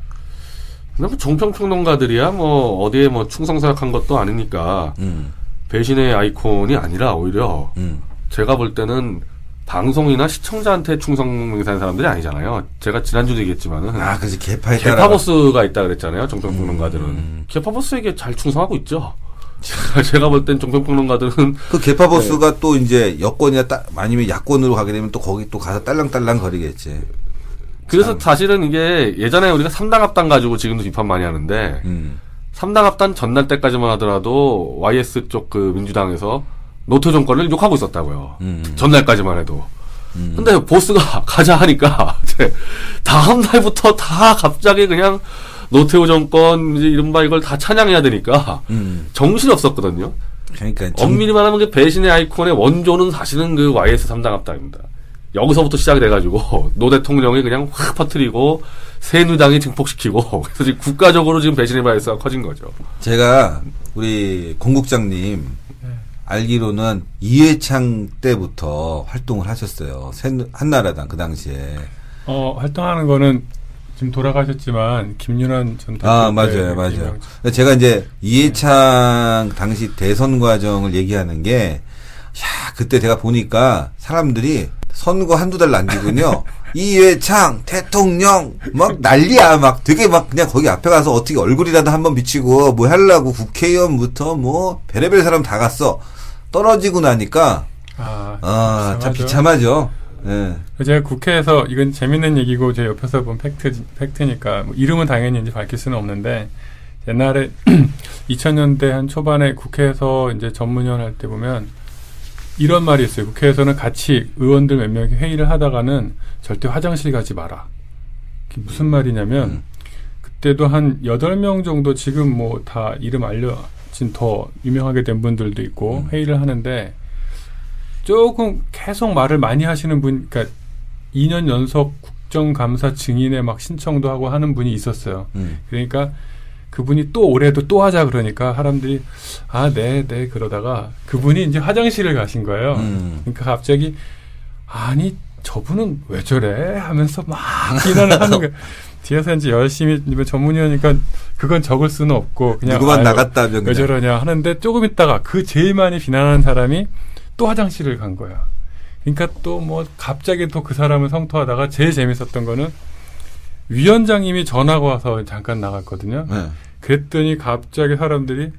근데 뭐 종평평론가들이야 뭐 어디에 뭐 충성사역한 것도 아니니까 음, 배신의 아이콘이 아니라 오히려 음, 제가 볼 때는 방송이나 시청자한테 충성맹세하는 사람들이 아니잖아요. 제가 지난주도 얘기했지만은 아, 그래서 개파에 개파보스가 있다 그랬잖아요. 종평평론가들은 음. 개파보스에게 잘 충성하고 있죠. 제가 볼 땐 종평평론가들은 그 개파보스가 또 이제 여권이나 따, 아니면 야권으로 가게 되면 또 거기 또 가서 딸랑딸랑 거리겠지. 그래서 참. 사실은 이게 예전에 우리가 삼당 합당 가지고 지금도 비판 많이 하는데 음, 삼당 합당 전날 때까지만 하더라도 YS 쪽 그 민주당에서 노태 정권을 욕하고 있었다고요. 음. 전날까지만 해도. 음. 근데 보스가 가자 하니까 이제 다음 날부터 다 갑자기 그냥 노태우 정권 이제 이른바 이걸 다 찬양해야 되니까 음. 정신이 없었거든요. 그러니까 정- 엄밀히 말하면 그 배신의 아이콘의 원조는 사실은 그 YS 삼당 합당입니다. 여기서부터 시작이 돼가지고 노 대통령이 그냥 확 퍼뜨리고 새누리당이 증폭시키고 그래서 지금 국가적으로 지금 배신의 바이러스가 커진 거죠. 제가 우리 공국장님 알기로는 이해창 때부터 활동을 하셨어요. 새- 한나라당 그 당시에. 어, 활동하는 거는 지금 돌아가셨지만 김윤환 전 대표 아때 맞아요, 맞아요. 근데 제가 이제 이해창 당시 대선 과정을 얘기하는 게, 야 그때 제가 보니까 사람들이 선거 한두 달 남기군요. 이해창 대통령 막 난리야 막 되게 막 그냥 거기 앞에 가서 어떻게 얼굴이라도 한번 비치고 뭐 하려고 국회의원부터 뭐 별의별 사람 다 갔어 떨어지고 나니까 아, 아 참 비참하죠. 비참하죠. 예. 제가 국회에서 이건 재밌는 얘기고 제 옆에서 본 팩트 팩트니까 뭐 이름은 당연히 이제 밝힐 수는 없는데 옛날에 2000년대 한 초반에 국회에서 이제 전문위원 할 때 보면 이런 말이 있어요. 국회에서는 같이 의원들 몇 명이 회의를 하다가는 절대 화장실 가지 마라. 그게 무슨 말이냐면 음. 그때도 한 여덟 명 정도 지금 뭐 다 이름 알려진 더 유명하게 된 분들도 있고 음. 회의를 하는데 조금 계속 말을 많이 하시는 분, 그러니까 2년 연속 국정감사 증인에 막 신청도 하고 하는 분이 있었어요. 음. 그러니까 그분이 또 올해도 또 하자 그러니까 사람들이 아, 네, 네 그러다가 그분이 이제 화장실을 가신 거예요. 음. 그러니까 갑자기 아니 저분은 왜 저래 하면서 막 비난을 하는 거예요. 뒤에서 이제 열심히 전문위원이니까 그건 적을 수는 없고 그냥 누구만 아유, 나갔다 하면 왜. 저러냐 하는데 조금 있다가 그 제일 많이 비난하는 사람이 또 화장실을 간 거야. 그러니까 또 뭐 갑자기 또 그 사람을 성토하다가 제일 재밌었던 거는 위원장님이 전화가 와서 잠깐 나갔거든요. 예. 그랬더니 갑자기 사람들이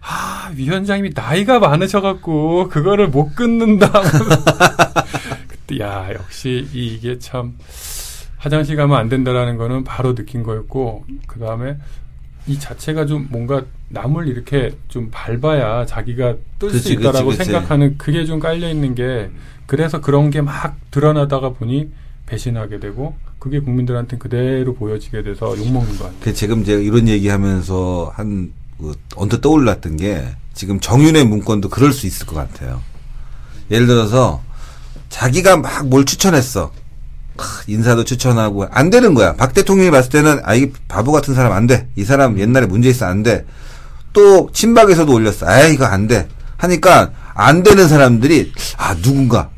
아 위원장님이 나이가 많으셔갖고 그거를 못 끊는다. 그때 야 역시 이- 이게 참 화장실 가면 안 된다라는 거는 바로 느낀 거였고 그 다음에 이 자체가 좀 뭔가 남을 이렇게 좀 밟아야 자기가 뜰수 그치, 그치, 있다라고 그치. 생각하는 그게 좀 깔려 있는 게 그래서 그런 게 막 드러나다가 보니 배신하게 되고 그게 국민들한테 그대로 보여지게 돼서 욕먹는 것 같아요. 그 지금 제가 이런 얘기하면서 한 그, 언뜻 떠올랐던 게 지금 정윤의 문건도 그럴 수 있을 것 같아요. 예를 들어서 자기가 막 뭘 추천했어. 크, 인사도 추천하고 안 되는 거야. 박 대통령이 봤을 때는 아 이 바보 같은 사람 안 돼. 이 사람 옛날에 문제 있어 안 돼. 또 친박에서도 올렸어. 아 이거 안 돼. 하니까 안 되는 사람들이 아 누군가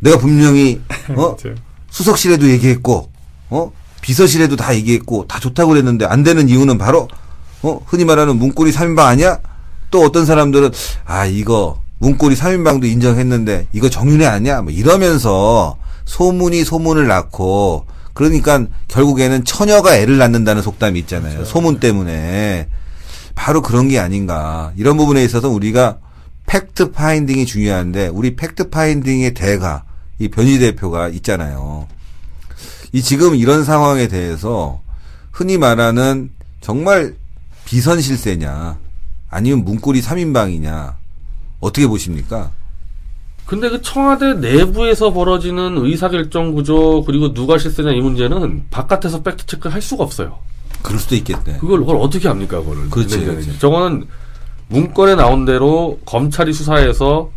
내가 분명히 어. 수석실에도 얘기했고, 어? 비서실에도 다 얘기했고, 다 좋다고 그랬는데, 안 되는 이유는 바로, 어? 흔히 말하는 문고리 3인방 아니야? 또 어떤 사람들은, 아, 이거, 문고리 3인방도 인정했는데, 이거 정윤회 아니야? 뭐 이러면서, 소문이 소문을 낳고, 그러니까 결국에는 처녀가 애를 낳는다는 속담이 있잖아요. 소문 때문에. 바로 그런 게 아닌가. 이런 부분에 있어서 우리가 fact finding이 중요한데 우리 fact finding의 대가 이 변희재 대표가 있잖아요. 이 지금 이런 상황에 대해서 흔히 말하는 정말 비선 실세냐 아니면 문고리 3인방이냐 어떻게 보십니까? 근데 그 청와대 내부에서 벌어지는 의사결정 구조 그리고 누가 실세냐 이 문제는 바깥에서 팩트 체크 할 수가 없어요. 그럴 수도 있겠네. 그걸 그걸 어떻게 합니까 그거를? 그렇지. 그렇지. 저거는 문건에 나온 대로 검찰이 수사해서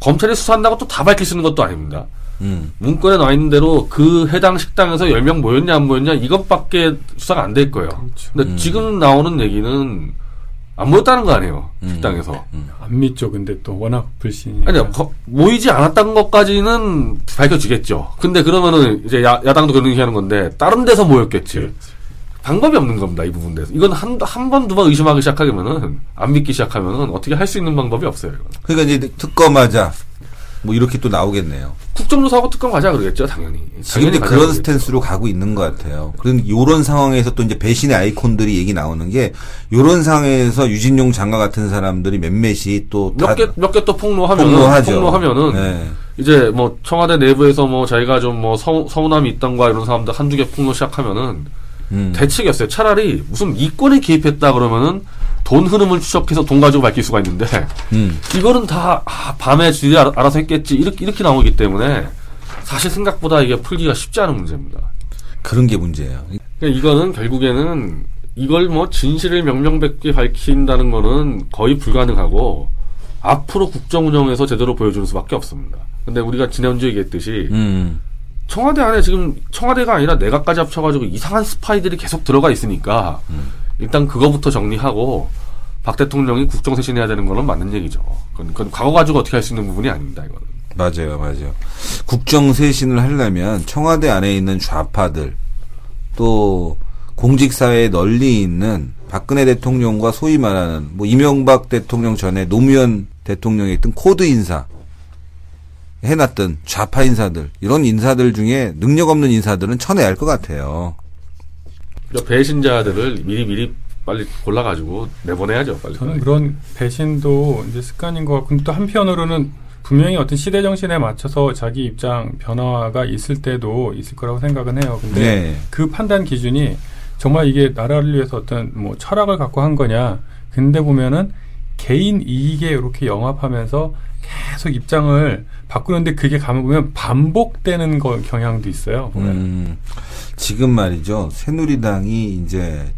검찰이 수사한다고 또 다 밝힐 수 있는 것도 아닙니다. 음. 문건에 나와 있는 대로 그 해당 식당에서 10명 모였냐 안 모였냐 이것밖에 수사가 안 될 거예요. 그렇죠. 근데 음. 지금 나오는 얘기는 안 모였다는 거 아니에요. 음. 식당에서. 안 믿죠. 근데 또 워낙 불신이. 아니요, 거- 모이지 않았다는 것까지는 밝혀지겠죠. 근데 그러면은 이제 야, 야당도 그런 얘기 하는 건데, 다른 데서 모였겠지. 방법이 없는 겁니다, 이 부분 에서 이건 한, 한 번, 두 번 의심하기 시작하면은, 안 믿기 시작하면은, 어떻게 할 수 있는 방법이 없어요, 이건. 그러니까 이제 특검하자 뭐 이렇게 또 나오겠네요. 국정조사하고 특검 가자 그러겠죠, 당연히. 지금 이제 그런 그러겠죠. 스탠스로 가고 있는 것 같아요. 그런 요런 상황에서 또 이제 배신의 아이콘들이 얘기 나오는 게 요런 상황에서 유진용 장관 같은 사람들이 몇몇이 또몇다 개, 몇 개또 폭로하죠. 폭로하면은, 네. 이제 뭐, 청와대 내부에서 뭐, 자기가 좀 뭐, 서, 서운함이 있던가 이런 사람들 한두 개 폭로 시작하면은, 음. 대책이 없어요. 차라리 무슨 이권에 개입했다 그러면은 돈 흐름을 추적해서 돈 가지고 밝힐 수가 있는데 음. 이거는 다 아, 밤에 지들이 알아- 알아서 했겠지 이렇게 이렇게 나오기 때문에 사실 생각보다 이게 풀기가 쉽지 않은 문제입니다. 그런 게 문제예요. 그러니까 이거는 결국에는 이걸 뭐 진실을 명명백계 밝힌다는 거는 거의 불가능하고 앞으로 국정 운영에서 제대로 보여주는 수밖에 없습니다. 근데 우리가 지난주에 얘기했듯이 음. 청와대 안에 지금 청와대가 아니라 내각까지 합쳐가지고 이상한 스파이들이 계속 들어가 있으니까 일단 그거부터 정리하고 박 대통령이 국정 쇄신해야 되는 거는 맞는 얘기죠. 그건, 그건 과거 가지고 어떻게 할 수 있는 부분이 아닙니다. 이거는. 맞아요, 맞아요. 국정 쇄신을 하려면 청와대 안에 있는 좌파들 또 공직사회에 널리 있는 박근혜 대통령과 소위 말하는 뭐 이명박 대통령 전에 노무현 대통령이 있던 코드 인사 해놨던 좌파 인사들 이런 인사들 중에 능력 없는 인사들은 쳐내야 할 것 같아요. 배신자들을 미리 미리 빨리 골라가지고 내보내야죠. 빨리. 저는 그런 배신도 이제 습관인 것 같고 근데 또 한편으로는 분명히 어떤 시대 정신에 맞춰서 자기 입장 변화가 있을 때도 있을 거라고 생각은 해요. 근데 네. 그 판단 기준이 정말 이게 나라를 위해서 어떤 뭐 철학을 갖고 한 거냐. 근데 보면은 개인 이익에 이렇게 영합하면서 계속 입장을 바꾸는데 그게 가면 보면 반복되는 거 경향도 있어요. 보면. 음, 지금 말이죠. 새누리당이 이제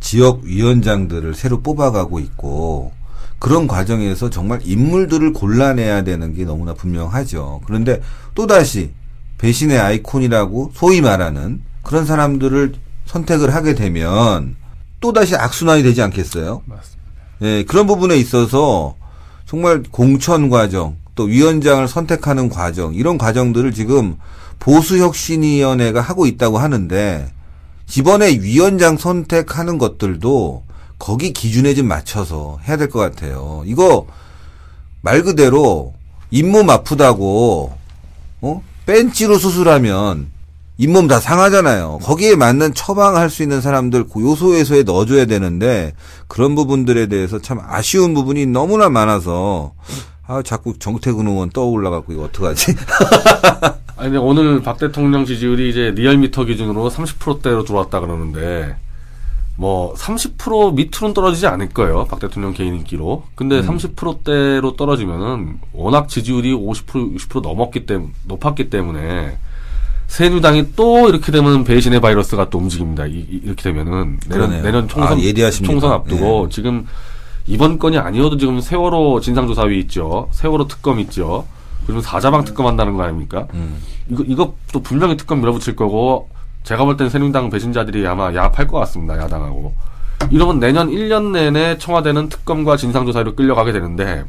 지역 위원장들을 새로 뽑아가고 있고 그런 과정에서 정말 인물들을 골라내야 되는 게 너무나 분명하죠. 그런데 또다시 배신의 아이콘이라고 소위 말하는 그런 사람들을 선택을 하게 되면 또다시 악순환이 되지 않겠어요? 맞습니다. 예, 그런 부분에 있어서 정말 공천 과정, 또 위원장을 선택하는 과정, 이런 과정들을 지금 보수혁신위원회가 하고 있다고 하는데, 이번에 위원장 선택하는 것들도 거기 기준에 좀 맞춰서 해야 될 것 같아요. 이거 말 그대로 잇몸 아프다고, 어? 벤치로 수술하면 잇몸 다 상하잖아요. 거기에 맞는 처방할 수 있는 사람들 그 요소에서에 넣어줘야 되는데 그런 부분들에 대해서 참 아쉬운 부분이 너무나 많아서 아 자꾸 정태근 의원 떠올라갖고 이거 어떡하지? 아니 근데 오늘 박 대통령 지지율이 이제 리얼미터 기준으로 30%대로 들어왔다 그러는데 뭐 30% 밑으로는 떨어지지 않을 거예요. 박 대통령 개인 인기로. 근데 30%대로 떨어지면은 워낙 지지율이 50% 60% 넘었기 때문에 높았기 때문에 새누당이 또 이렇게 되면 배신의 바이러스가 또 움직입니다. 이, 이- 이렇게 되면은 내년 그러네요. 내년 총선 아, 예리하십니다. 총선 앞두고 지금 이번 건이 아니어도 지금 세월호 진상조사위 있죠. 세월호 특검 있죠. 그리고 사자방 특검 한다는 거 아닙니까? 음. 이거 이것도 분명히 특검 밀어붙일 거고 제가 볼 때는 새누리당 배신자들이 아마 야합할 것 같습니다. 야당하고. 이러면 내년 1년 내내 청와대는 특검과 진상조사로 끌려가게 되는데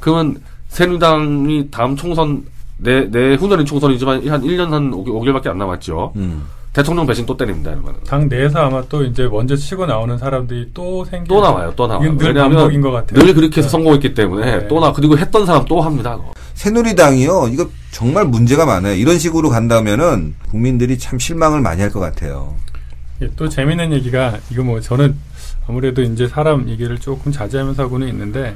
그러면 새누리당이 다음 총선 내, 내후년인 총선이지만 한 1년 한 5, 개월밖에안 남았죠. 음. 대통령 배신 또 때립니다. 이러면. 당 내에서 아마 또 이제 먼저 치고 나오는 사람들이 또 생기 또 나와요. 또 나와요. 늘 왜냐하면 반복인 것 같아요. 늘 그렇게 해서 성공했기 때문에 네. 또 나. 그리고 했던 사람 또 합니다. 그거. 새누리당이요. 이거 정말 문제가 많아요. 이런 식으로 간다면은 국민들이 참 실망을 많이 할 것 같아요. 예, 또 재밌는 얘기가 이거 뭐 저는 아무래도 이제 사람 얘기를 조금 자제하면서 하고는 있는데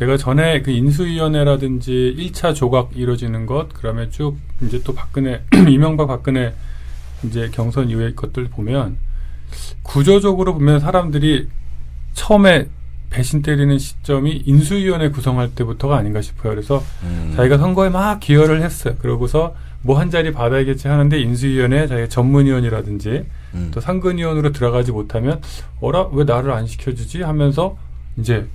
제가 전에 그 인수위원회라든지 1차 조각 이루어지는 것 그다음에 쭉 이제 또 박근혜 이명박 박근혜 이제 경선 이후의 것들 보면 구조적으로 보면 사람들이 처음에 배신 때리는 시점이 인수위원회 구성할 때부터가 아닌가 싶어요. 그래서 음. 자기가 선거에 막 기여를 했어요. 그러고서 뭐 한 자리 받아야겠지 하는데 인수위원회 자기가 전문위원이라든지 음. 또 상근위원으로 들어가지 못하면 어라 왜 나를 안 시켜주지 하면서 이제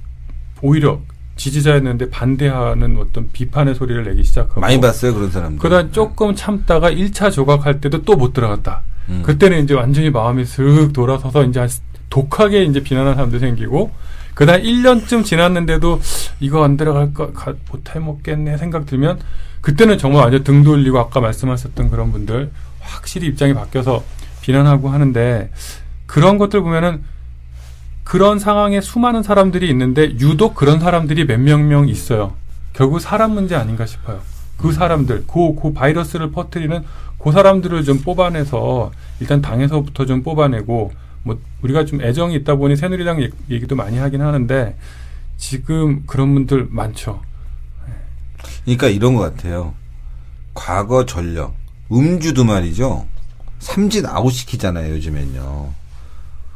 오히려 지지자였는데 반대하는 어떤 비판의 소리를 내기 시작하고 많이 봤어요 그런 사람들. 그다음 조금 참다가 1차 조각할 때도 또 못 들어갔다. 음. 그때는 이제 완전히 마음이 슥 돌아서서 이제 한 독하게 이제 비난하는 사람도 생기고 그다음 1년쯤 지났는데도 이거 안 들어갈 거 가- 못해 먹겠네 생각 들면 그때는 정말 완전 등 돌리고 아까 말씀하셨던 그런 분들 확실히 입장이 바뀌어서 비난하고 하는데 그런 것들 보면은 그런 상황에 수많은 사람들이 있는데 유독 그런 사람들이 몇 명 명 있어요. 결국 사람 문제 아닌가 싶어요. 그 사람들, 그, 그 바이러스를 퍼뜨리는 그 사람들을 좀 뽑아내서 일단 당에서부터 좀 뽑아내고 뭐 우리가 좀 애정이 있다 보니 새누리당 얘- 얘기도 많이 하긴 하는데 지금 그런 분들 많죠. 그러니까 이런 것 같아요. 과거 전력, 음주도 말이죠. 삼진 아웃 시키잖아요, 요즘엔요.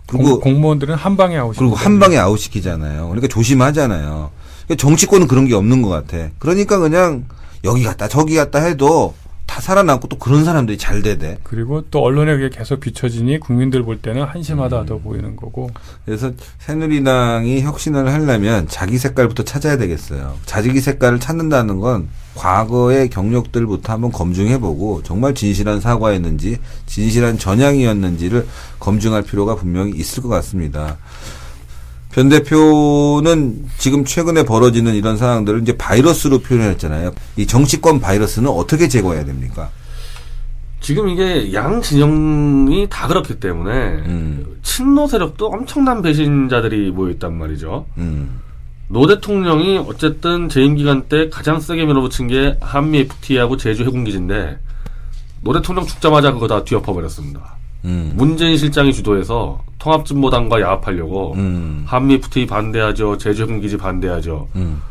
그리고, 공, 공무원들은 한 방에 아웃. 그리고 한 방에 아웃 시키잖아요. 그러니까 조심하잖아요. 그러니까 정치권은 그런 게 없는 것 같아. 그러니까 그냥 여기 갔다 저기 갔다 해도 다 사- 살아남고 또 그런 사람들이 잘 되대. 그리고 또 언론에 그게 계속 비춰지니 국민들 볼 때는 음. 한심하다 보이는 거고. 그래서 새누리당이 혁신을 하려면 자기 색깔부터 찾아야 되겠어요. 자기 색깔을 찾는다는 건 과거의 경력들부터 한번 검증해보고 정말 진실한 사과였는지 진실한 전향이었는지를 검증할 필요가 분명히 있을 것 같습니다. 변 대표는 지금 최근에 벌어지는 이런 상황들을 이제 바이러스로 표현했잖아요. 이 정치권 바이러스는 어떻게 제거해야 됩니까? 지금 이게 양 진영이 다 그렇기 때문에 음, 친노 세력도 엄청난 배신자들이 모여 있단 말이죠. 음, 노 대통령이 어쨌든 재임 기간 때 가장 세게 밀어붙인 게 한미 FTA하고 제주 해군기지인데 노 대통령 죽자마자 그거 다 뒤엎어 버렸습니다. 음, 문재인 실장이 주도해서 통합진보당과 야합하려고 음, 한미 FTA 반대하죠, 제주 해군기지 반대하죠. 음,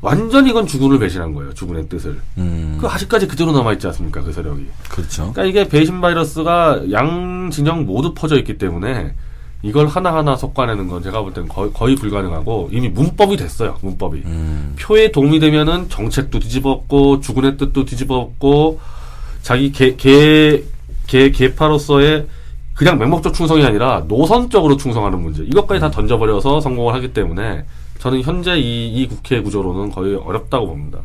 완전히 이건 주군을 배신한 거예요. 주군의 뜻을. 음, 그 아직까지 그대로 남아 있지 않습니까? 그 세력이. 그렇죠. 그러니까 이게 배신 바이러스가 양 진영 모두 퍼져 있기 때문에 이걸 하나하나 솎아내는 건 제가 볼 때는 거의, 거의 불가능하고 이미 문법이 됐어요. 문법이. 음, 표에 도움이 되면은 정책도 뒤집었고 주군의 뜻도 뒤집었고 자기 개, 개, 개, 개파로서의 그냥 맹목적 충성이 아니라 노선적으로 충성하는 문제. 이것까지 다 던져버려서 성공을 하기 때문에 저는 현재 이, 이 국회 구조로는 거의 어렵다고 봅니다.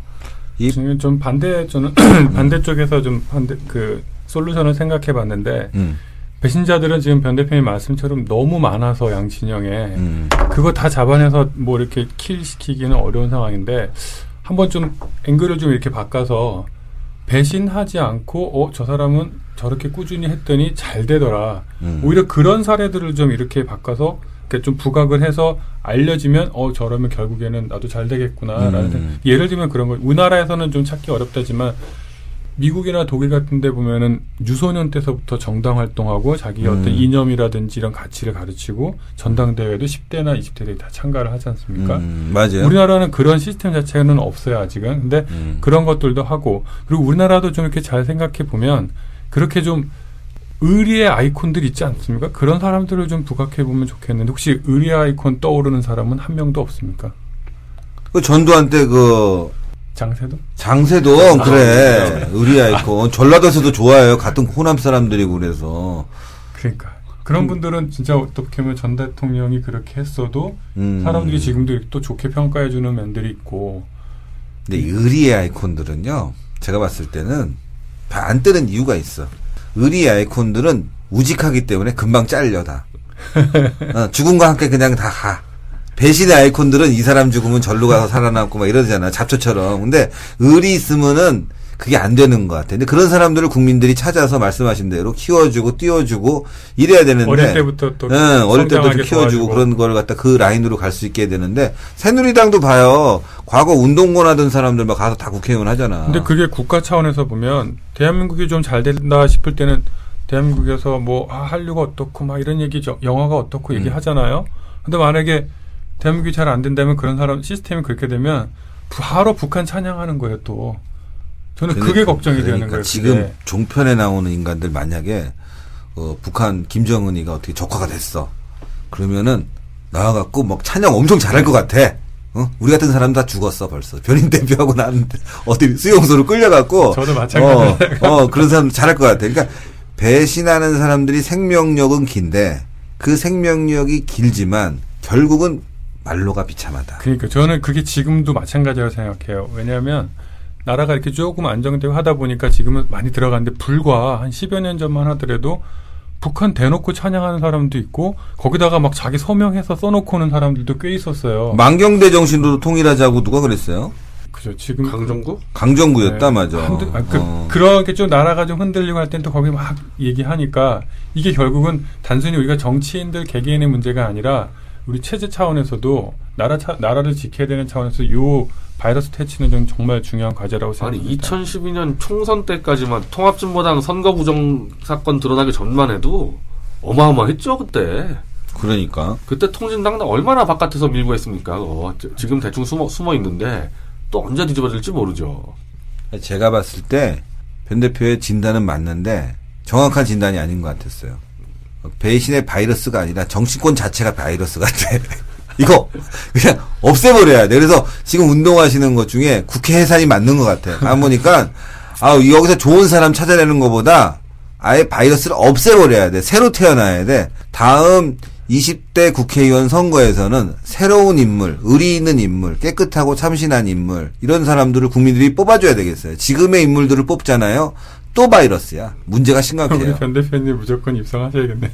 이- 지금 좀 반대 저는 반대 쪽에서 좀 반대 그 솔루션을 생각해 봤는데 음, 배신자들은 지금 변 대표님 말씀처럼 너무 많아서 양 진영에. 음, 그거 다 잡아내서 뭐 이렇게 킬 시키기는 어려운 상황인데 한번 좀 앵글을 좀 이렇게 바꿔서 배신하지 않고 어 저 사람은 저렇게 꾸준히 했더니 잘 되더라. 음. 오히려 그런 사례들을 좀 이렇게 바꿔서 이렇게 좀 부각을 해서 알려지면 어 저러면 결국에는 나도 잘 되겠구나라는 음. 예를 들면 그런 거 우리나라에서는 좀 찾기 어렵다지만 미국이나 독일 같은 데 보면은 유소년 때서부터 정당 활동하고 자기 의 음. 어떤 이념이라든지 이런 가치를 가르치고 전당대회도 10대나 20대들이 다 참가를 하지 않습니까? 음, 맞아요. 우리나라는 그런 시스템 자체는 없어요 아직은. 근데 음. 그런 것들도 하고 그리고 우리나라도 좀 이렇게 잘 생각해 보면 그렇게 좀 의리의 아이콘들 있지 않습니까? 그런 사람들을 좀 부각해 보면 좋겠는데 혹시 의리의 아이콘 떠오르는 사람은 한 명도 없습니까? 그 전두환 때그 장세도? 장세도? 그래. 의리 아이콘. 전라도에서도 좋아해요. 같은 호남 사람들이고 그래서. 그러니까. 그런 분들은 진짜 어떻게 보면 전 대통령이 그렇게 했어도 음. 사람들이 지금도 또 좋게 평가해 주는 면들이 있고. 근데 의리의 아이콘들은요 제가 봤을 때는 다안 뜨는 이유가 있어. 의리의 아이콘들은 우직하기 때문에 금방 잘려 다. 어, 죽음과 함께 그냥 다 가 배신의 아이콘들은 이 사람 죽으면 절로 가서 살아남고 막 이러잖아 잡초처럼 근데 의리 있으면은 그게 안 되는 것 같아 근데 그런 사람들을 국민들이 찾아서 말씀하신 대로 키워주고 띄워주고 이래야 되는데 어릴 때부터 또 응, 어릴 때부터 키워주고 도와주고. 그런 걸 갖다 그 라인으로 갈 수 있게 되는데 새누리당도 봐요. 과거 운동권 하던 사람들 막 가서 다 국회의원 하잖아. 근데 그게 국가 차원에서 보면 대한민국이 좀 잘 된다 싶을 때는 대한민국에서 뭐 아, 한류가 어떻고 막 이런 얘기 죠 영화가 어떻고 음. 얘기하잖아요. 근데 만약에 대한민국이 잘 안 된다면 그런 사람 시스템이 그렇게 되면 바로 북한 찬양하는 거예요 또. 저는 그게 그러니까- 걱정이 되는 그러니까 거예요. 지금 그게. 종편에 나오는 인간들 만약에 어, 북한 김정은이가 어떻게 적화가 됐어. 그러면은 나와갖고 막 찬양 엄청 잘할 것 같아. 어? 우리 같은 사람 다 죽었어 벌써. 변인 대표하고 나는 어디 수용소로 끌려갖고. 저도 마찬가지예요. 어, 어, 그런 사람 잘할 것 같아. 그러니까 배신하는 사람들이 생명력은 긴데 그 생명력이 길지만 결국은 말로가 비참하다. 그러니까 저는 그게 지금도 마찬가지라고 생각해요. 왜냐하면 나라가 이렇게 조금 안정되고 하다 보니까 지금은 많이 들어갔는데 불과 한 10여 년 전만 하더라도 북한 대놓고 찬양하는 사람도 있고 거기다가 막 자기 서명해서 써놓고 오는 사람들도 꽤 있었어요. 망경대 정신으로 통일하자고 누가 그랬어요? 그죠. 지금 강정구? 강정구였다 네. 맞아. 흔들, 아, 그, 어. 그렇게 좀 나라가 좀 흔들리고 할 땐 또 거기 막 얘기하니까 이게 결국은 단순히 우리가 정치인들 개개인의 문제가 아니라 우리 체제 차원에서도 나라 차, 나라를 지켜야 되는 차원에서 요 바이러스 퇴치는 좀 정말 중요한 과제라고 아니 생각합니다. 2012년 총선 때까지만 통합진보당 선거 부정 사건 드러나기 전만 해도 어마어마했죠 그때. 그러니까 그때 통진당 얼마나 바깥에서 밀고 했습니까? 어, 지- 지금 대충 숨어 숨어 있는데 또 언제 뒤집어질지 모르죠. 제가 봤을 때 변 대표의 진단은 맞는데 정확한 진단이 아닌 것 같았어요. 배신의 바이러스가 아니라 정치권 자체가 바이러스 같아. 이거 그냥 없애버려야 돼. 그래서 지금 운동하시는 것 중에 국회 해산이 맞는 것 같아. 안 보니까 아 여기서 좋은 사람 찾아내는 것보다 아예 바이러스를 없애버려야 돼. 새로 태어나야 돼. 다음 20대 국회의원 선거에서는 새로운 인물, 의리 있는 인물, 깨끗하고 참신한 인물 이런 사람들을 국민들이 뽑아줘야 되겠어요. 지금의 인물들을 뽑잖아요. 또 바이러스야. 문제가 우리 심각해요. 변 대표님 무조건 입성하셔야겠네요.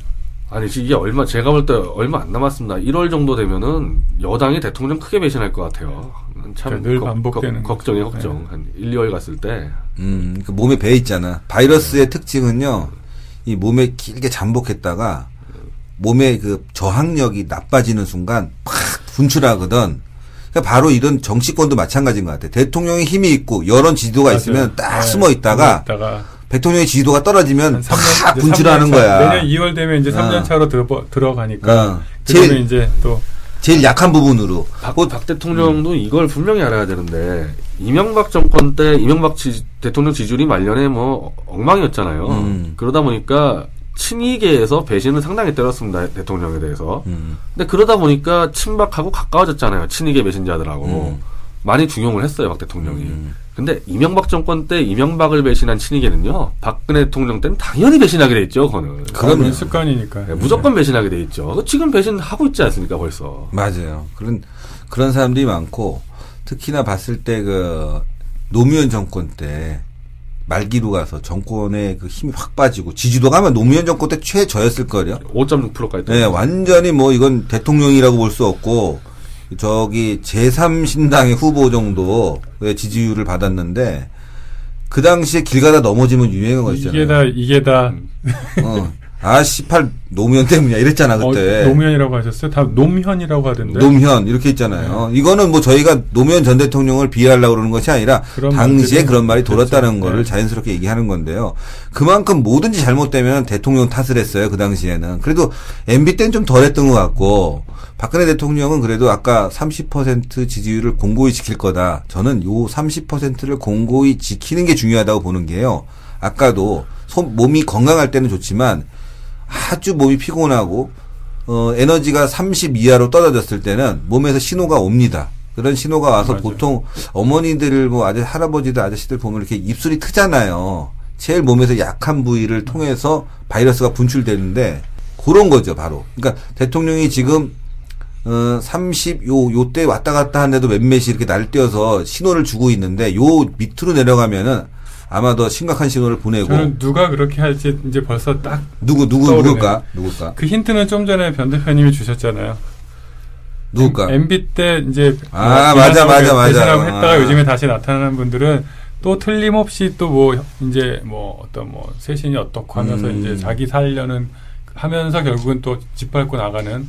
아니 이게 얼마 제가 볼 때 얼마 안 남았습니다. 1월 정도 되면은 여당이 대통령 크게 배신할 것 같아요. 참 그러니까 반복되는 걱- 걱정이. 걱정. 한 1, 2월 갔을 때 음, 그 몸에 배 있잖아. 바이러스의 특징은요, 이 몸에 길게 잠복했다가 몸의 그 저항력이 나빠지는 순간 팍 분출하거든. 그러니까 바로 이런 정치권도 마찬가지인 것 같아. 대통령의 힘이 있고 여론 지지도가 맞아요. 있으면 딱 네, 숨어 있다가 있다가 대통령의 지지도가 떨어지면 한 3년, 팍 분출하는 거야. 내년 2월 되면 이제 어. 3년 차로 들어, 들어가니까 어. 그러면 제일- 이제 또 제일 약한 부분으로. 박, 뭐, 박 대통령도 이걸 분명히 알아야 되는데 이명박 정권 때 이명박 지- 대통령 지지율이 말년에 뭐 엉망이었잖아요. 음. 그러다 보니까 친이계에서 배신을 상당히 때렸습니다 대통령에 대해서. 음, 근데 그러다 보니까 친박하고 가까워졌잖아요 친이계 배신자들하고 음. 많이 중용을 했어요 박 대통령이. 음. 근데 이명박 정권 때 이명박을 배신한 친이계는요 박근혜 대통령 때는 당연히 배신하게 돼 있죠 그거는. 그런 습관이니까. 네, 무조건 배신하게 돼 있죠. 지금 배신하고 있지 않습니까 벌써. 맞아요. 그런, 그런 사람들이 많고, 특히나 봤을 때 그, 노무현 정권 때, 말기로 가서 정권의 그 힘이 확 빠지고, 지지도가 아마 노무현 정권 때 최저였을걸요? 5.6%까지. 네, 완전히 뭐 이건 대통령이라고 볼 수 없고, 저기 제3신당의 후보 정도의 지지율을 받았는데, 그 당시에 길 가다 넘어지면 유행한 거 있잖아요. 이게 다 이게 다 어. 아, 18 노무현 때문이야. 이랬잖아, 그때. 어, 노무현이라고 하셨어요? 다 노무현이라고 하던데. 노무현 이렇게 있잖아요. 이거는 뭐 저희가 노무현 전 대통령을 비하하려고 그러는 것이 아니라 당시에 그런 말이 돌았다는 그렇죠. 거를 네. 자연스럽게 얘기하는 건데요. 그만큼 뭐든지 잘못되면 대통령 탓을 했어요. 그 당시에는. 그래도 MB 때는 좀 덜했던 것 같고 박근혜 대통령은 그래도 아까 30% 지지율을 공고히 지킬 거다. 저는 요 30%를 공고히 지키는 게 중요하다고 보는 게요. 아까도 손, 몸이 건강할 때는 좋지만 아주 몸이 피곤하고 어, 에너지가 30 이하로 떨어졌을 때는 몸에서 신호가 옵니다. 그런 신호가 와서 맞아요. 보통 어머니들 뭐 아저 할아버지들 아저씨들 보면 이렇게 입술이 트잖아요. 제일 몸에서 약한 부위를 통해서 바이러스가 분출되는데 그런 거죠, 바로. 그러니까 대통령이 지금 어, 30, 요, 요때 왔다 갔다 하는데도 몇몇이 이렇게 날뛰어서 신호를 주고 있는데, 요 밑으로 내려가면은 아마 더 심각한 신호를 보내고, 저는 누가 그렇게 할지 이제 벌써 딱그 누구, 누구. 누굴까? 누굴까? 힌트는 좀 전에 변 대표님이 주셨잖아요. 누굴까? MB 때 이제 아, 어, 맞아, 맞아, 맞아. 배신하고 했다가 아. 요즘에 다시 나타나는 분들은 또 틀림없이 또 뭐 이제 뭐 어떤 뭐 쇄신이 어떻고 하면서 음. 이제 자기 살려는 하면서 결국은 또 짓밟고 나가는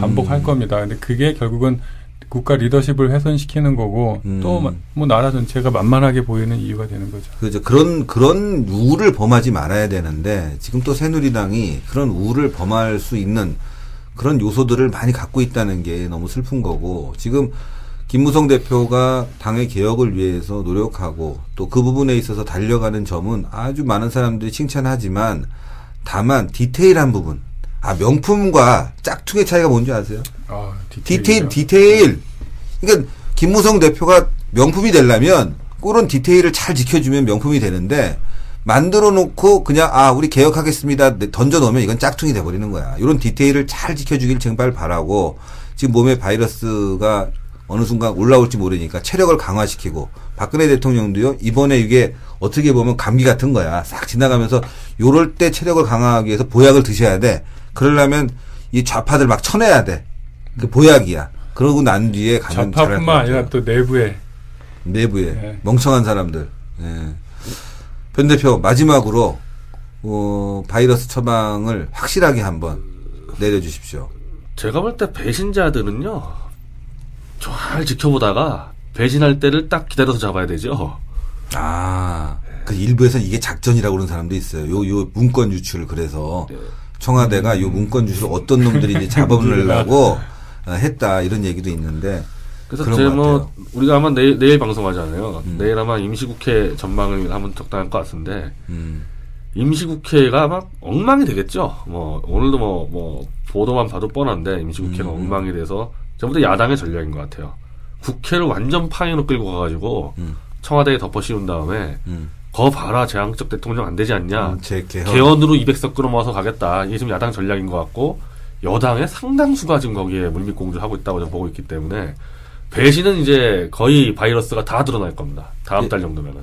반복할 음. 겁니다. 근데 그게 결국은 국가 리더십을 훼손시키는 거고 음. 또뭐 나라 전체가 만만하게 보이는 이유가 되는 거죠. 그죠. 그런, 그런 우를 범하지 말아야 되는데, 지금 또 새누리당이 그런 우를 범할 수 있는 그런 요소들을 많이 갖고 있다는 게 너무 슬픈 거고, 지금 김무성 대표가 당의 개혁을 위해서 노력하고, 또 그 부분에 있어서 달려가는 점은 아주 많은 사람들이 칭찬하지만, 다만 디테일한 부분, 아, 명품과 짝퉁의 차이가 뭔지 아세요? 아, 디테일. 디테일. 그러니까 김무성 대표가 명품이 되려면 그런 디테일을 잘 지켜주면 명품이 되는데 만들어 놓고 그냥 아 우리 개혁하겠습니다 던져 놓으면 이건 짝퉁이 돼 버리는 거야. 이런 디테일을 잘 지켜주길 정말 바라고 지금 몸에 바이러스가 어느 순간 올라올지 모르니까 체력을 강화시키고 박근혜 대통령도요 이번에 이게 어떻게 보면 감기 같은 거야 싹 지나가면서 요럴 때 체력을 강화하기 위해서 보약을 드셔야 돼 그러려면 이 좌파들 막 쳐내야 돼 그 보약이야 그러고 난 뒤에 가면 잘할 것 좌파뿐만. 아니라 또 내부에 내부에 네. 멍청한 사람들. 예. 변 대표 마지막으로 어, 바이러스 처방을 확실하게 한번 내려주십시오. 제가 볼 때 배신자들은요 잘 지켜보다가 배신할 때를 딱 기다려서 잡아야 되죠. 아, 그 일부에서는 이게 작전이라고 그러는 사람도 있어요. 요, 요 문건 유출 그래서 청와대가 요 문건 유출 어떤 놈들이 이제 잡아내려고 어, 했다 이런 얘기도 있는데 그래서 그런 제것뭐 같아요. 우리가 아마 내일, 내일 방송하잖아요. 음. 내일 아마 임시국회 전망을 하면 적당할 것 같은데 음, 임시국회가 아마 엉망이 되겠죠. 뭐 오늘도 뭐뭐 보도만 봐도 뻔한데 임시국회가 음. 엉망이 돼서 전부 다 야당의 전략인 것 같아요. 국회를 완전 파행으로 끌고 가가지고 음. 청와대에 덮어 씌운 다음에 음. 거 봐라 제왕적 대통령 안 되지 않냐. 음, 제 개헌. 개헌으로 200석 끌어모아서 가겠다. 이게 지금 야당 전략인 것 같고 여당의 상당수가 지금 거기에 물밑공주를 하고 있다고 저는 보고 있기 때문에 배신은 이제 거의 바이러스가 다 드러날 겁니다. 다음 예. 달 정도면은.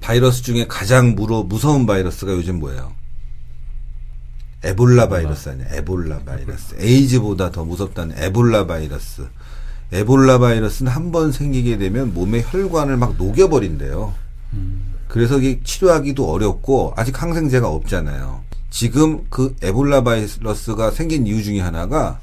바이러스 중에 가장 무로 무서운 바이러스가 요즘 뭐예요? 에볼라 바이러스 아니야? 에볼라 바이러스. 에이즈보다 더 무섭다는 에볼라 바이러스. 에볼라 바이러스는 한 번 생기게 되면 몸의 혈관을 막 녹여버린대요. 그래서 이게 치료하기도 어렵고 아직 항생제가 없잖아요. 지금 그 에볼라 바이러스가 생긴 이유 중에 하나가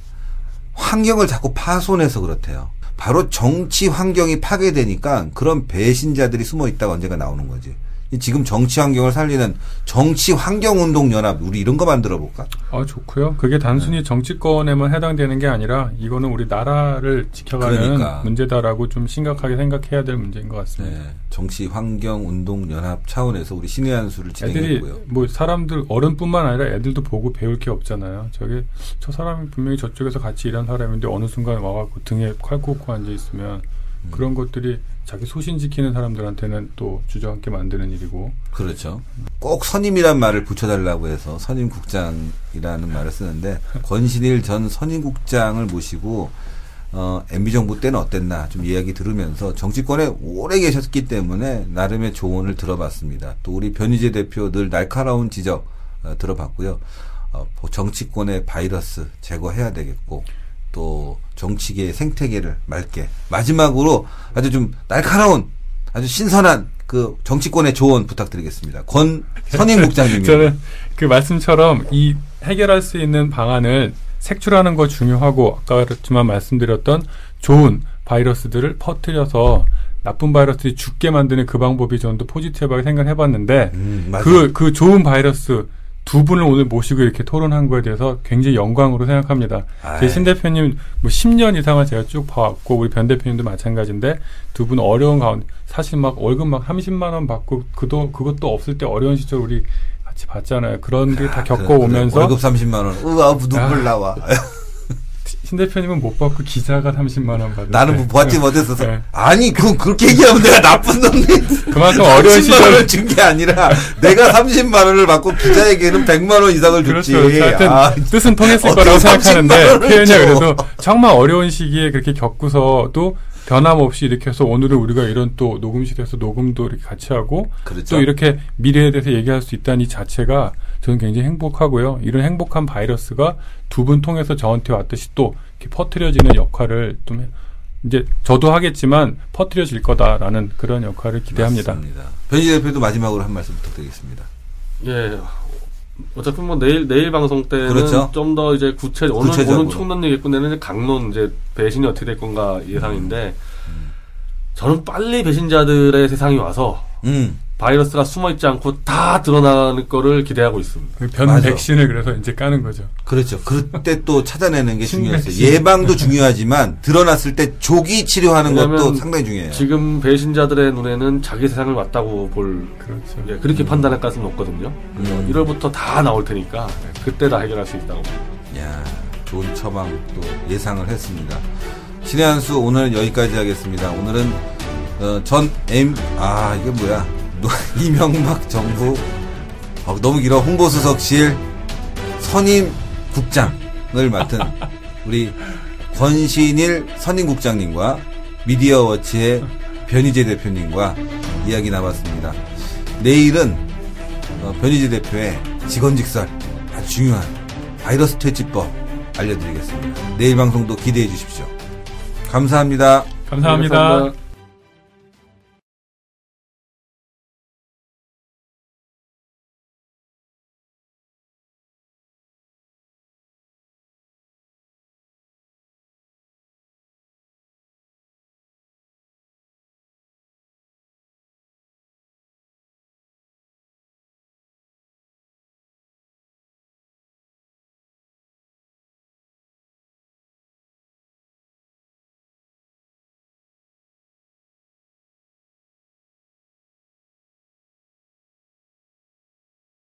환경을 자꾸 파손해서 그렇대요. 바로 정치 환경이 파괴되니까 그런 배신자들이 숨어 있다가 언젠가 나오는 거지. 이 지금 정치 환경을 살리는 정치 환경 운동 연합 우리 이런 거 만들어 볼까? 아, 좋고요. 그게 단순히 네. 정치권에만 해당되는 게 아니라 이거는 우리 나라를 지켜가는 그러니까. 문제다라고 좀 심각하게 생각해야 될 문제인 것 같습니다. 네, 정치 환경 운동 연합 차원에서 우리 신의 한 수를 진행했고요. 뭐 사람들 어른뿐만 아니라 애들도 보고 배울 게 없잖아요. 저게 저 사람이 분명히 저쪽에서 같이 일한 사람인데 어느 순간 와갖고 등에 칼 꽂고 앉아 있으면 음. 그런 것들이 자기 소신 지키는 사람들한테는 또 주저앉게 만드는 일이고 그렇죠. 꼭 선임이란 말을 붙여달라고 해서 선임국장이라는 말을 쓰는데 권신일 전 선임국장을 모시고 어, MB 정부 때는 어땠나 좀 이야기 들으면서 정치권에 오래 계셨기 때문에 나름의 조언을 들어봤습니다. 또 우리 변희재 대표 늘 날카로운 지적 어, 들어봤고요. 어, 정치권의 바이러스 제거해야 되겠고 또 정치계의 생태계를 맑게 마지막으로 아주 좀 날카로운 아주 신선한 그 정치권의 조언 부탁드리겠습니다. 권 선임국장님. 저는 그 말씀처럼 이 해결할 수 있는 방안을 색출하는 거 중요하고 아까 그렇지만 말씀드렸던 좋은 바이러스들을 퍼뜨려서 나쁜 바이러스들이 죽게 만드는 그 방법이 저는 또 포지티브하게 생각해봤는데 음, 맞아. 그, 그 좋은 바이러스 두 분을 오늘 모시고 이렇게 토론한 거에 대해서 굉장히 영광으로 생각합니다. 제 신 대표님 뭐 10년 이상을 제가 쭉 봐왔고 우리 변 대표님도 마찬가지인데 두 분 어려운 가운데 사실 막 월급 막 30만 원 받고 그도 그것도 없을 때 어려운 시절 우리 같이 봤잖아요. 그런 게다 아, 겪어오면서. 월급 30만 원. 우와 눈물 아. 나와. 신 대표님은 못 받고 기자가 30만 원 받을 나는 때. 뭐 보았지 못했어서 네. 아니 그 그렇게 얘기하면 내가 나쁜 놈이 그만큼 어려운 30만 시절 원을 준 게 아니라 내가 30만 원을 받고 기자에게는 100만 원 이상을 줬지. 그렇죠. 하여튼 아, 뜻은 통했을 거라고 30만 생각하는데 표현이 줘. 그래도 정말 어려운 시기에 그렇게 겪고서도 변함없이 이렇게 해서 오늘은 우리가 이런 또 녹음실에서 녹음도 이렇게 같이 하고 그렇죠. 또 이렇게 미래에 대해서 얘기할 수 있다는 이 자체가 저는 굉장히 행복하고요. 이런 행복한 바이러스가 두 분 통해서 저한테 왔듯이 또 이렇게 퍼뜨려지는 역할을 좀 해- 이제 저도 하겠지만 퍼뜨려질 거다라는 그런 역할을 기대합니다. 맞습니다. 변희 대표도 마지막으로 한 말씀 부탁드리겠습니다. 예. 어차피 뭐 내일 내일 방송 때는 그렇죠. 좀더 이제 구체 구체적으로. 오늘 총론 얘기했고 내는 강론 이제 배신이 어떻게 될 건가 예상인데 음. 저는 빨리 배신자들의 세상이 와서 음. 바이러스가 숨어 있지 않고 다 드러나는 거를 기대하고 있습니다. 그변 맞아. 백신을 그래서 이제 까는 거죠. 그렇죠. 그때 또 찾아내는 게 중요했어요. 예방도 중요하지만 드러났을 때 조기 치료하는 것도 상당히 중요해요. 지금 배신자들의 눈에는 자기 세상을 왔다고 볼 그렇죠. 예, 그렇게 판단할 가능성이 높거든요. 그래서 음. 1월부터 다 나올 테니까 예, 그때 다 해결할 수 있다고. 야, 좋은 처방 또 예상을 했습니다. 신의 한수 오늘은 여기까지 하겠습니다. 오늘은 어, 전 M 아 이게 뭐야 노- 이명박 정부 어, 너무 길어 홍보수석실 선임 국장을 맡은 우리 권신일 선임 국장님과 미디어워치의 변희재 대표님과 이야기 나눴습니다. 내일은 어, 변희재 대표의 직원직설 아주 중요한 바이러스 퇴치법 알려드리겠습니다. 내일 방송도 기대해 주십시오. 감사합니다. 감사합니다. 네, 감사합니다.